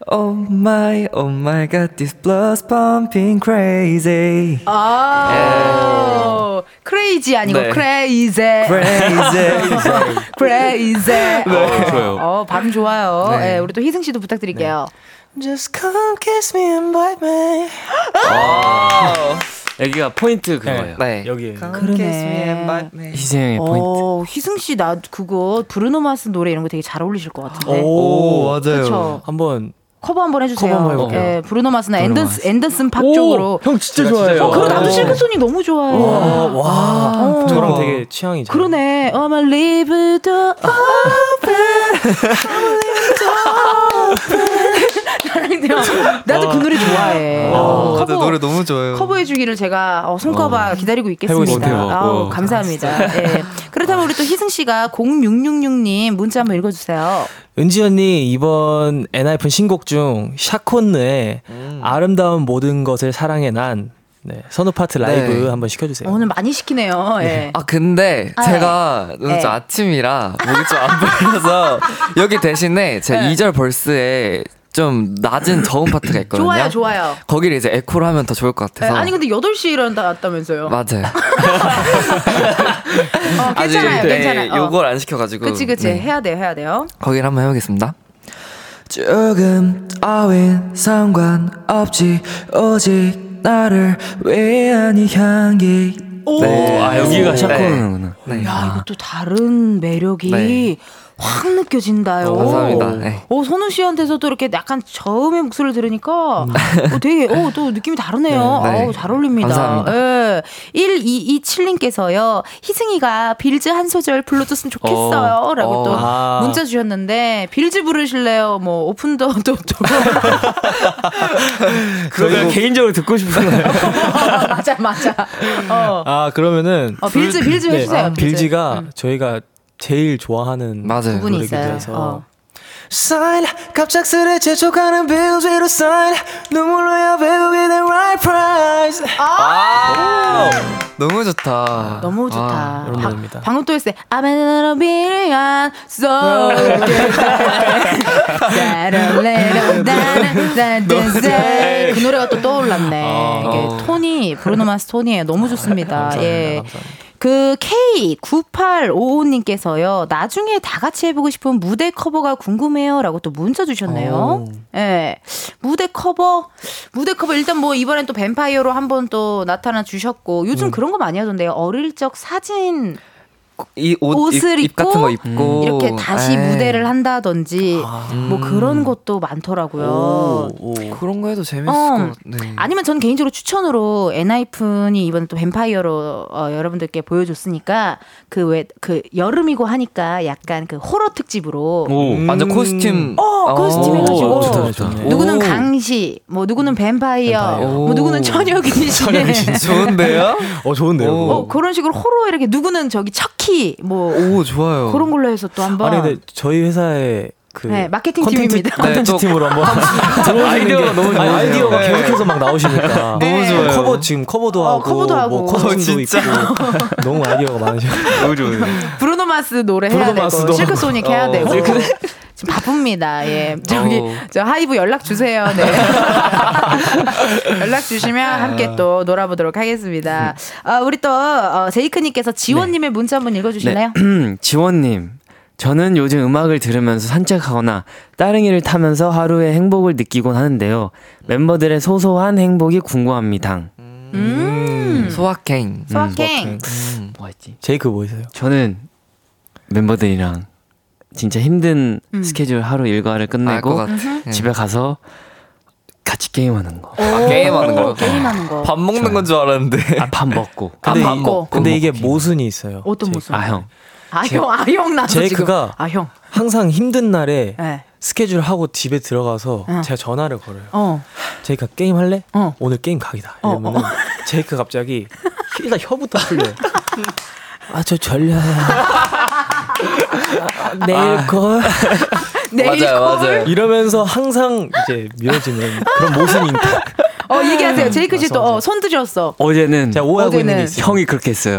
Speaker 8: Oh my, oh my god, this blood's pumping crazy.
Speaker 1: 아, crazy 아니고
Speaker 8: 네. Crazy.
Speaker 1: Crazy. Crazy. [laughs] 어,
Speaker 9: 좋아요.
Speaker 1: 어, 발음 좋아요.
Speaker 8: 네.
Speaker 1: 예, 우리 또 희승 씨도 부탁드릴게요.
Speaker 7: Just come kiss me and bite me
Speaker 9: 여기가 포인트 그거예요.
Speaker 8: 네.
Speaker 7: 여기
Speaker 1: 그러네.
Speaker 8: Kiss me and bite me.
Speaker 9: 희승의 포인트.
Speaker 1: 어, 희승 씨 나 그거 브루노 마스 노래 이런 거 되게 잘 어울리실 것 같은데.
Speaker 8: 오, 맞아요.
Speaker 1: 그렇죠.
Speaker 7: 한번
Speaker 1: 커버 한번 해주세요.
Speaker 7: 커버 한번 해볼게요.
Speaker 1: 예, 브루노 마스나
Speaker 7: 브루노
Speaker 1: 앤더스,
Speaker 7: 마스.
Speaker 1: 앤더슨 팩
Speaker 7: 오,
Speaker 1: 쪽으로.
Speaker 7: 형 진짜 좋아해요.
Speaker 1: 어, 그리고 나도
Speaker 7: 오.
Speaker 1: 실크소닉 너무 좋아해.
Speaker 7: 와, 와.
Speaker 1: 어.
Speaker 7: 저랑 되게 취향이 잘
Speaker 1: 그러네. I'ma leave the open. 나도 그 노래 좋아해.
Speaker 8: 어,
Speaker 1: 어,
Speaker 8: 맞아,
Speaker 1: 커버,
Speaker 8: 노래 너무 좋아요.
Speaker 1: 커버해 주기를 제가 어, 손꼽아 기다리고 있겠습니다. 아우,
Speaker 9: 어.
Speaker 1: 감사합니다. 예. 그렇다면 우리 또 희승 씨가 0666님 문자 한번 읽어주세요.
Speaker 7: 은지 언니 이번 엔하이픈 신곡 중 샤콘느의
Speaker 8: 음.
Speaker 7: 아름다운 모든 것을 사랑해 난 네, 선우 파트 라이브
Speaker 8: 네.
Speaker 7: 한번 시켜주세요.
Speaker 1: 오늘 많이 시키네요. 예.
Speaker 8: 아 근데
Speaker 1: 아,
Speaker 8: 제가 오늘
Speaker 1: 네.
Speaker 8: 좀 아침이라 목이 좀 안 풀려서 [laughs] 여기 대신에 제
Speaker 1: 네.
Speaker 8: 2절 벌스에 좀 낮은 저음 파트가 있거든요.
Speaker 1: 좋아요, 좋아요.
Speaker 8: 거기를 이제 에코를 하면 더 좋을 것
Speaker 1: 예,
Speaker 8: 같아서.
Speaker 1: 아니 근데 8시 일어났다면서요.
Speaker 8: 맞아요. [laughs]
Speaker 1: 어, 괜찮아요,
Speaker 8: 네,
Speaker 1: 괜찮아요. 어.
Speaker 8: 요걸 안 시켜가지고.
Speaker 1: 그치 그치
Speaker 8: 네.
Speaker 1: 해야 돼요 해야 돼요.
Speaker 8: 거기를 한번 해보겠습니다. 조금 어윈 상관없지 오직 나를 위한 이 향기
Speaker 1: 오.
Speaker 8: 네.
Speaker 9: 아 여기가
Speaker 8: 네.
Speaker 9: 샤코는구나.
Speaker 8: 네.
Speaker 1: 야 이거 또 다른 매력이
Speaker 8: 네.
Speaker 1: 확 느껴진다요.
Speaker 8: 어, 감사합니다. 네.
Speaker 1: 오, 선우 씨한테서도 이렇게 약간 저음의 목소리를 들으니까 어, 되게 어, 또 느낌이 다르네요.
Speaker 8: 네, 네.
Speaker 1: 어우, 잘 어울립니다.
Speaker 8: 감사합니다.
Speaker 1: 예. 1227님께서요. 희승이가 빌즈 한 소절 불러줬으면 좋겠어요.
Speaker 8: 어.
Speaker 1: 라고 또
Speaker 7: 아.
Speaker 1: 문자 주셨는데 빌즈 부르실래요? 뭐 오픈더 또, [laughs] 또.
Speaker 9: 그러면 개인적으로 듣고 싶은가요? [laughs]
Speaker 1: 맞아 맞아. 어.
Speaker 7: 아 그러면은
Speaker 1: 어, 빌즈, 빌즈 해주세요,
Speaker 7: 아,
Speaker 1: 빌즈.
Speaker 7: 빌즈가 저희가 제일 좋아하는
Speaker 8: 맞아요.
Speaker 1: 부분이 있어요.
Speaker 7: 해서
Speaker 1: 어.
Speaker 7: Sign 갑작스레 재촉하는 bills 위로 sign 눈물로 야 배우게 된 right price
Speaker 8: 아, 너무 좋다.
Speaker 1: 너무 좋다.
Speaker 7: 아, 이런
Speaker 1: 방-
Speaker 7: 노래입니다.
Speaker 1: 방금 또 했어요. I'm in a billion so 그 노래가 또 떠올랐네.
Speaker 7: 아.
Speaker 1: 이게 톤이 브루노 마스 톤이에요. 너무 좋습니다.
Speaker 7: 감사합니다.
Speaker 1: 예.
Speaker 7: 감사합니다.
Speaker 1: 그 K9855님께서요. 나중에 다 같이 해보고 싶은 무대 커버가 궁금해요 라고 또 문자 주셨네요.
Speaker 7: 오.
Speaker 1: 예. 무대 커버, 무대 커버 일단 뭐 이번엔 또 뱀파이어로 한번 또 나타나 주셨고 요즘
Speaker 7: 음.
Speaker 1: 그런 거 많이 하던데요. 어릴 적 사진
Speaker 8: 이 옷,
Speaker 1: 옷을
Speaker 8: 입, 입
Speaker 1: 입고
Speaker 8: 같은 거 입고
Speaker 1: 이렇게 다시
Speaker 8: 에이.
Speaker 1: 무대를 한다든지
Speaker 7: 아.
Speaker 1: 뭐 그런 것도 많더라고요.
Speaker 7: 오, 오.
Speaker 8: 그런 거 해도 재밌을
Speaker 1: 어.
Speaker 8: 것 같네.
Speaker 1: 아니면 전 개인적으로 추천으로 엔하이픈이 이번에 또 뱀파이어로 어, 여러분들께 보여줬으니까 그왜그 여름이고 하니까 약간 그 호러 특집으로
Speaker 8: 오, 완전 코스튬.
Speaker 1: 어, 코스튬 해가지고.
Speaker 7: 오, 좋다, 좋네.
Speaker 1: 누구는
Speaker 8: 오.
Speaker 1: 강시, 뭐 누구는 뱀파이어,
Speaker 7: 뱀파이어.
Speaker 1: 뭐 누구는 처녀 귀신.
Speaker 8: 좋은데요? [laughs]
Speaker 7: 어 좋은데요.
Speaker 1: 어, 그런 식으로 호러 이렇게 누구는 저기 척키 뭐
Speaker 8: 오, 좋아요.
Speaker 1: 그런 걸로 해서 또 한번
Speaker 7: 아니 근데 저희 회사에 그
Speaker 1: 네, 마케팅 팀입니다.
Speaker 7: 컨텐츠
Speaker 8: 네, 또-
Speaker 7: 팀으로 한번 [laughs]
Speaker 8: 아이디어가
Speaker 7: 게
Speaker 8: 너무 좋네요.
Speaker 7: 아이디어가
Speaker 8: 네.
Speaker 7: 계속해서 막 나오시니까 [laughs]
Speaker 1: 네.
Speaker 8: 너무 좋아요.
Speaker 7: 커버 지금 커버도
Speaker 1: 어,
Speaker 7: 하고
Speaker 1: 커버도 하고.
Speaker 7: 뭐 코스튬도
Speaker 8: 어,
Speaker 7: 있고
Speaker 8: 진짜. [laughs]
Speaker 7: 너무 아이디어가 많으셔.
Speaker 8: 너무 좋은데.
Speaker 1: 브루노 마스 노래 해야
Speaker 7: 브루노
Speaker 1: 되고 실크 소닉 해야
Speaker 8: 어.
Speaker 1: 되고
Speaker 7: 실크-
Speaker 1: 지금 바쁩니다. 예. 저기
Speaker 8: 어.
Speaker 1: 저 하이브 연락 주세요. 네. 연락 주시면 함께 또 놀아보도록 하겠습니다. 아, 우리 또 어, 제이크님께서 지원님의 문자 한번 읽어주실래요? [clears throat]
Speaker 9: 지원님, 저는 요즘 음악을 들으면서 산책하거나 따릉이를 타면서 하루의 행복을 느끼곤 하는데요. 멤버들의 소소한 행복이 궁금합니다.
Speaker 1: 음.
Speaker 8: 소확행.
Speaker 1: 소확행.
Speaker 8: 음.
Speaker 9: 뭐 했지?
Speaker 7: 제이크 뭐 있어요?
Speaker 9: 저는 멤버들이랑 진짜 힘든
Speaker 1: 음.
Speaker 9: 스케줄 하루 일과를 끝내고.
Speaker 8: 네.
Speaker 9: 집에 가서 같이 게임하는 거.
Speaker 8: 아, 게임하는 거.
Speaker 1: 게임하는 거.
Speaker 8: 밥 먹는 건 줄 알았는데.
Speaker 9: 아, 밥 먹고.
Speaker 1: 밥
Speaker 7: 근데,
Speaker 1: 먹고.
Speaker 7: 근데 이게. 모순이 있어요.
Speaker 1: 어떤. 모습?
Speaker 9: 아, 형.
Speaker 1: 아, 형, 아, 형 나서
Speaker 7: 제이크가
Speaker 1: 지금. 아, 형.
Speaker 7: 항상 힘든 날에
Speaker 1: 네.
Speaker 7: 스케줄 하고 집에 들어가서
Speaker 1: 어.
Speaker 7: 제가 전화를 걸어요.
Speaker 1: 어.
Speaker 7: 제이크 게임 할래?
Speaker 1: 어.
Speaker 7: 오늘 게임 각이다.
Speaker 1: 어,
Speaker 7: 이러면은 [laughs] 제이크 갑자기 일단 혀부터 풀려요. [laughs] 아저 졸려요. [laughs] 아, 내일 걸
Speaker 1: 내일
Speaker 8: 맞아요,
Speaker 1: 콜?
Speaker 8: 맞아요.
Speaker 7: 이러면서 항상 이제 미워지는 그런 모습이 있다.
Speaker 1: 어, 얘기하세요. 제이크 씨 또,
Speaker 7: 맞아,
Speaker 1: 어. 손 드셨어.
Speaker 9: 어제는
Speaker 7: 제가 오해하고 있는 게
Speaker 1: 어제는
Speaker 7: 있어요.
Speaker 9: 형이 그렇게 했어요.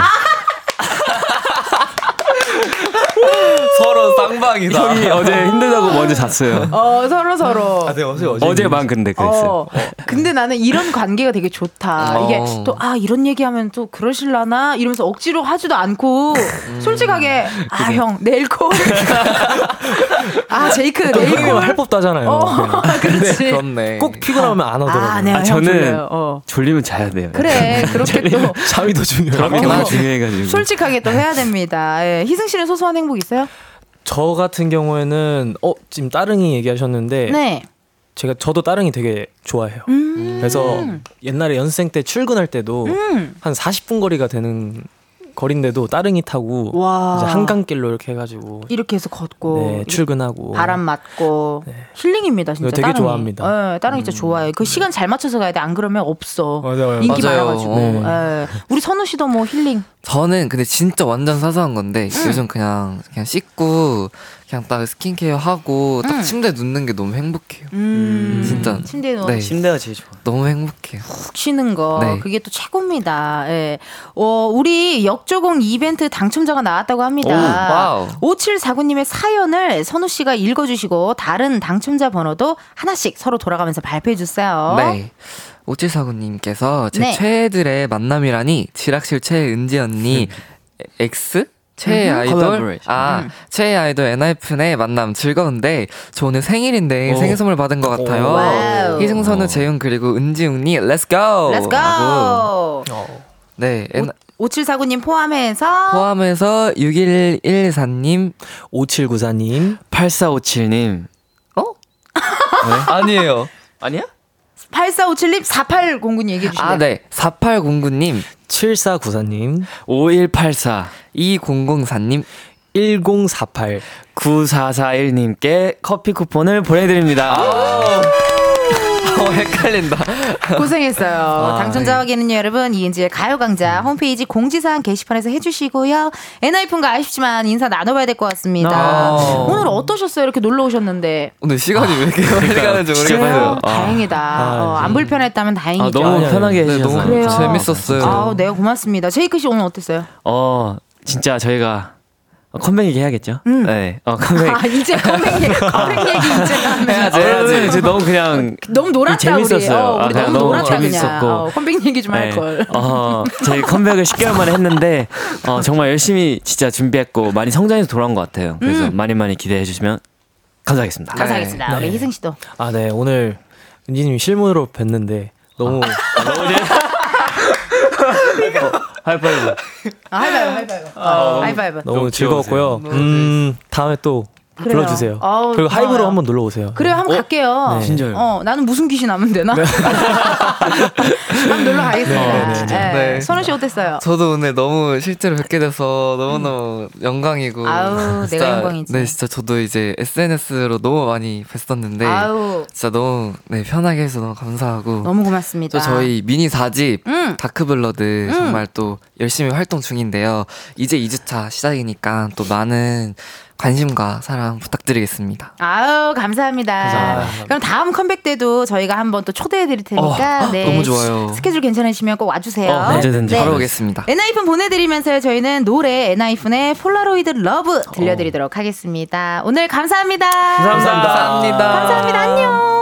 Speaker 8: 서로 쌍방이다.
Speaker 9: 형이 어제 힘들다고 먼저 잤어요.
Speaker 1: 어, 서로 서로.
Speaker 7: 아, 네, 어제 어제
Speaker 9: 어제만 근데 그랬어요.
Speaker 1: 어, 근데 나는 이런 관계가 되게 좋다.
Speaker 8: 어.
Speaker 1: 이게 또, 아, 이런 얘기하면 또 그러실라나? 이러면서 억지로 하지도 않고, 솔직하게, 아, 형, 내일 콜. [laughs] 아, 제이크, 내일 콜.
Speaker 7: 할 법도 하잖아요.
Speaker 1: 어, [laughs] 그렇지.
Speaker 8: 그렇네.
Speaker 7: 꼭 피곤하면 안 하더라고요.
Speaker 1: 아, 네,
Speaker 9: 아,
Speaker 1: 형
Speaker 9: 저는.
Speaker 1: 어.
Speaker 9: 졸리면 자야 돼요.
Speaker 1: 그래, 그렇게 또. [laughs]
Speaker 7: 잠이 더 중요해요.
Speaker 9: 그렇게
Speaker 1: 어.
Speaker 9: 나 중요해가지고.
Speaker 1: 솔직하게 또 해야 됩니다. 예. 희승 씨는 소소한 행복 있어요?
Speaker 7: 저 같은 경우에는 어 지금 따릉이 얘기하셨는데
Speaker 1: 네.
Speaker 7: 제가 저도 따릉이 되게 좋아해요.
Speaker 1: 음.
Speaker 7: 그래서 옛날에 연습생 때 출근할 때도
Speaker 1: 음.
Speaker 7: 한 40분 거리가 되는 거리인데도 따릉이 타고
Speaker 1: 와.
Speaker 7: 이제 한강길로 이렇게 해가지고
Speaker 1: 이렇게 해서 걷고.
Speaker 7: 네, 출근하고
Speaker 1: 바람 맞고 힐링입니다 진짜
Speaker 7: 되게
Speaker 1: 따릉이.
Speaker 7: 좋아합니다.
Speaker 1: 예, 따릉이 진짜 좋아해. 그 시간 잘 맞춰서 가야 돼. 안 그러면 없어.
Speaker 7: 맞아요.
Speaker 1: 인기
Speaker 8: 맞아요.
Speaker 1: 많아가지고.
Speaker 7: 네.
Speaker 1: 예. 우리 선우 씨도 뭐 힐링.
Speaker 8: 저는 근데 진짜 완전 사소한 건데 요즘 그냥 그냥 씻고 그냥 딱 스킨케어 하고 딱
Speaker 1: 음.
Speaker 8: 침대에 눕는 게 너무 행복해요.
Speaker 1: 음.
Speaker 8: 진짜.
Speaker 1: 침대에 누워
Speaker 8: 네.
Speaker 7: 침대가 제일 좋아.
Speaker 8: 너무 행복해요.
Speaker 1: 푹 쉬는 거.
Speaker 8: 네.
Speaker 1: 그게 또 최고입니다. 예. 어, 우리 역조공 이벤트 당첨자가 나왔다고 합니다.
Speaker 8: 오, 와우.
Speaker 1: 5749님의 사연을 선우 씨가 읽어주시고 다른 당첨자 번호도 하나씩 서로 돌아가면서 발표해 주세요.
Speaker 8: 네. 오칠사구님께서 제
Speaker 1: 네.
Speaker 8: 최애들의 만남이라니 지락실 최은지 언니 [laughs] X 최애
Speaker 1: 음흠.
Speaker 8: 아이돌. 아
Speaker 1: 음.
Speaker 8: 최애 아이돌 엔하이픈의 만남 즐거운데 저 오늘 생일인데
Speaker 7: 오.
Speaker 8: 생일 선물 받은 것 같아요. 희승선우 재윤 그리고 은지웅님 Let's go.
Speaker 1: Let's go.
Speaker 8: 하고.
Speaker 7: 어.
Speaker 8: 네. 엔,
Speaker 1: 5749님 포함해서
Speaker 8: 포함해서 6114님,
Speaker 7: 5794님,
Speaker 9: 8457님.
Speaker 8: 아니에요.
Speaker 9: 아니야?
Speaker 1: 8457님 4809님 얘기해 주시면
Speaker 8: 아, 네. 4809님,
Speaker 7: 7494님,
Speaker 9: 5184.
Speaker 8: 2004님,
Speaker 7: 1048.
Speaker 9: 9441님께 커피 쿠폰을 보내드립니다.
Speaker 8: 어, 헷갈린다. [laughs]
Speaker 1: 고생했어요.
Speaker 8: 아,
Speaker 1: 당첨자 확인은요, 여러분. 이은지의 가요강좌 홈페이지 공지사항 게시판에서 해주시고요. 엔하이픈가 아쉽지만 인사 나눠봐야 될 것 같습니다.
Speaker 8: 아.
Speaker 1: 오늘 어떠셨어요? 이렇게 놀러 오셨는데.
Speaker 8: 오늘 시간이 왜 이렇게 빨리 가는지
Speaker 9: 진짜
Speaker 8: 모르겠어요.
Speaker 9: 아.
Speaker 1: 다행이다. 어, 안 불편했다면 다행이죠.
Speaker 9: 아, 너무 편하게
Speaker 8: 네,
Speaker 9: 해주셔서.
Speaker 8: 너무
Speaker 1: 그래요.
Speaker 8: 재밌었어요.
Speaker 1: 아우, 네, 고맙습니다. 제이크 씨 오늘 어땠어요?
Speaker 9: 어, 진짜 저희가 컴백 얘기 해야겠죠?
Speaker 1: 음.
Speaker 9: 네. 어, 컴백.
Speaker 1: 아, 이제 컴백 얘기, 컴백 [laughs] 얘기 이제 하면.
Speaker 9: 해야지, 해야지. 이제 너무 그냥.
Speaker 1: 너무 놀았다,
Speaker 9: 재밌었어요.
Speaker 1: 우리. 어, 우리
Speaker 9: 아,
Speaker 1: 너무
Speaker 9: 너무
Speaker 1: 놀았다,
Speaker 9: 재밌었고.
Speaker 1: 그냥. 어, 컴백 얘기 좀할
Speaker 9: 네.
Speaker 1: 걸.
Speaker 9: 어, 저희 컴백을 10개월 만에 했는데, 어, 정말 열심히 진짜 준비했고, 많이 성장해서 돌아온 것 같아요. 그래서
Speaker 1: 음.
Speaker 9: 많이 많이 기대해 주시면 감사하겠습니다.
Speaker 1: 감사하겠습니다.
Speaker 7: 네.
Speaker 1: 우리 희승 씨도.
Speaker 7: 아, 네. 오늘 은지님 실물로 뵀는데 너무 [laughs]
Speaker 9: 하이파이브.
Speaker 1: 아, 하이파이브, 하이파이브.
Speaker 9: 아,
Speaker 1: 하이파이브.
Speaker 7: 너무
Speaker 9: 너무
Speaker 7: 즐거웠고요. 음, 다음에 또
Speaker 1: 그래요.
Speaker 7: 불러주세요.
Speaker 1: 어우,
Speaker 7: 그리고 하이브로. 한번 놀러 오세요.
Speaker 1: 그래요, 한번 갈게요.
Speaker 7: 네.
Speaker 9: 진짜요?
Speaker 1: 어, 나는 무슨 귀신 하면 되나? [laughs] 한번 놀러 가겠습니다.
Speaker 7: 네, 네, 네.
Speaker 1: 네.
Speaker 8: 네.
Speaker 1: 선우 씨 어땠어요?
Speaker 8: 저도 오늘 너무 실제로 뵙게 돼서 너무너무 영광이고.
Speaker 1: 아우, 내가 영광이지.
Speaker 8: 네, 진짜 저도 이제 SNS로 너무 많이 뵀었는데.
Speaker 1: 아우,
Speaker 8: 진짜 너무 네, 편하게 해서 너무 감사하고.
Speaker 1: 너무 고맙습니다.
Speaker 8: 또 저희 미니 4집
Speaker 1: 음.
Speaker 8: Dark Blood
Speaker 1: 음.
Speaker 8: 정말 또 열심히 활동 중인데요. 이제 2주차 시작이니까 또 많은 관심과 사랑 부탁드리겠습니다.
Speaker 1: 아우, 감사합니다.
Speaker 7: 감사합니다.
Speaker 1: 그럼 다음 컴백 때도 저희가 한번 또 초대해 드릴 테니까.
Speaker 8: 어,
Speaker 1: 네.
Speaker 8: 너무 좋아요.
Speaker 1: 스케줄 괜찮으시면 꼭 와주세요.
Speaker 9: 어, 언제든지.
Speaker 8: 바로 오겠습니다.
Speaker 1: 엔하이픈 보내드리면서요 저희는 노래 엔하이픈의 Polaroid Love 들려드리도록 하겠습니다. 오늘 감사합니다.
Speaker 9: 감사합니다.
Speaker 8: 감사합니다.
Speaker 1: 감사합니다. 안녕.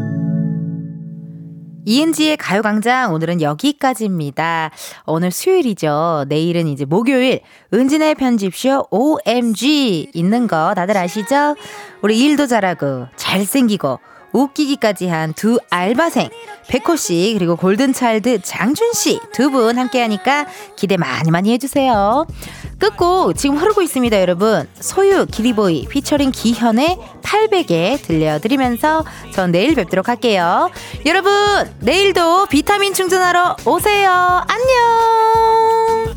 Speaker 1: 이은지의 가요광장 오늘은 여기까지입니다. 오늘 수요일이죠. 내일은 이제 목요일 은진의 편집쇼 OMG 있는 거 다들 아시죠? 우리 일도 잘하고 잘생기고 웃기기까지 한 두 알바생 백호 씨 그리고 골든차일드 장준 씨 두 분 함께하니까 기대 많이 많이 해주세요. 끝곡 지금 흐르고 있습니다, 여러분. 소유 기리보이 피처링 기현의 800에 들려드리면서 전 내일 뵙도록 할게요. 여러분 내일도 비타민 충전하러 오세요. 안녕.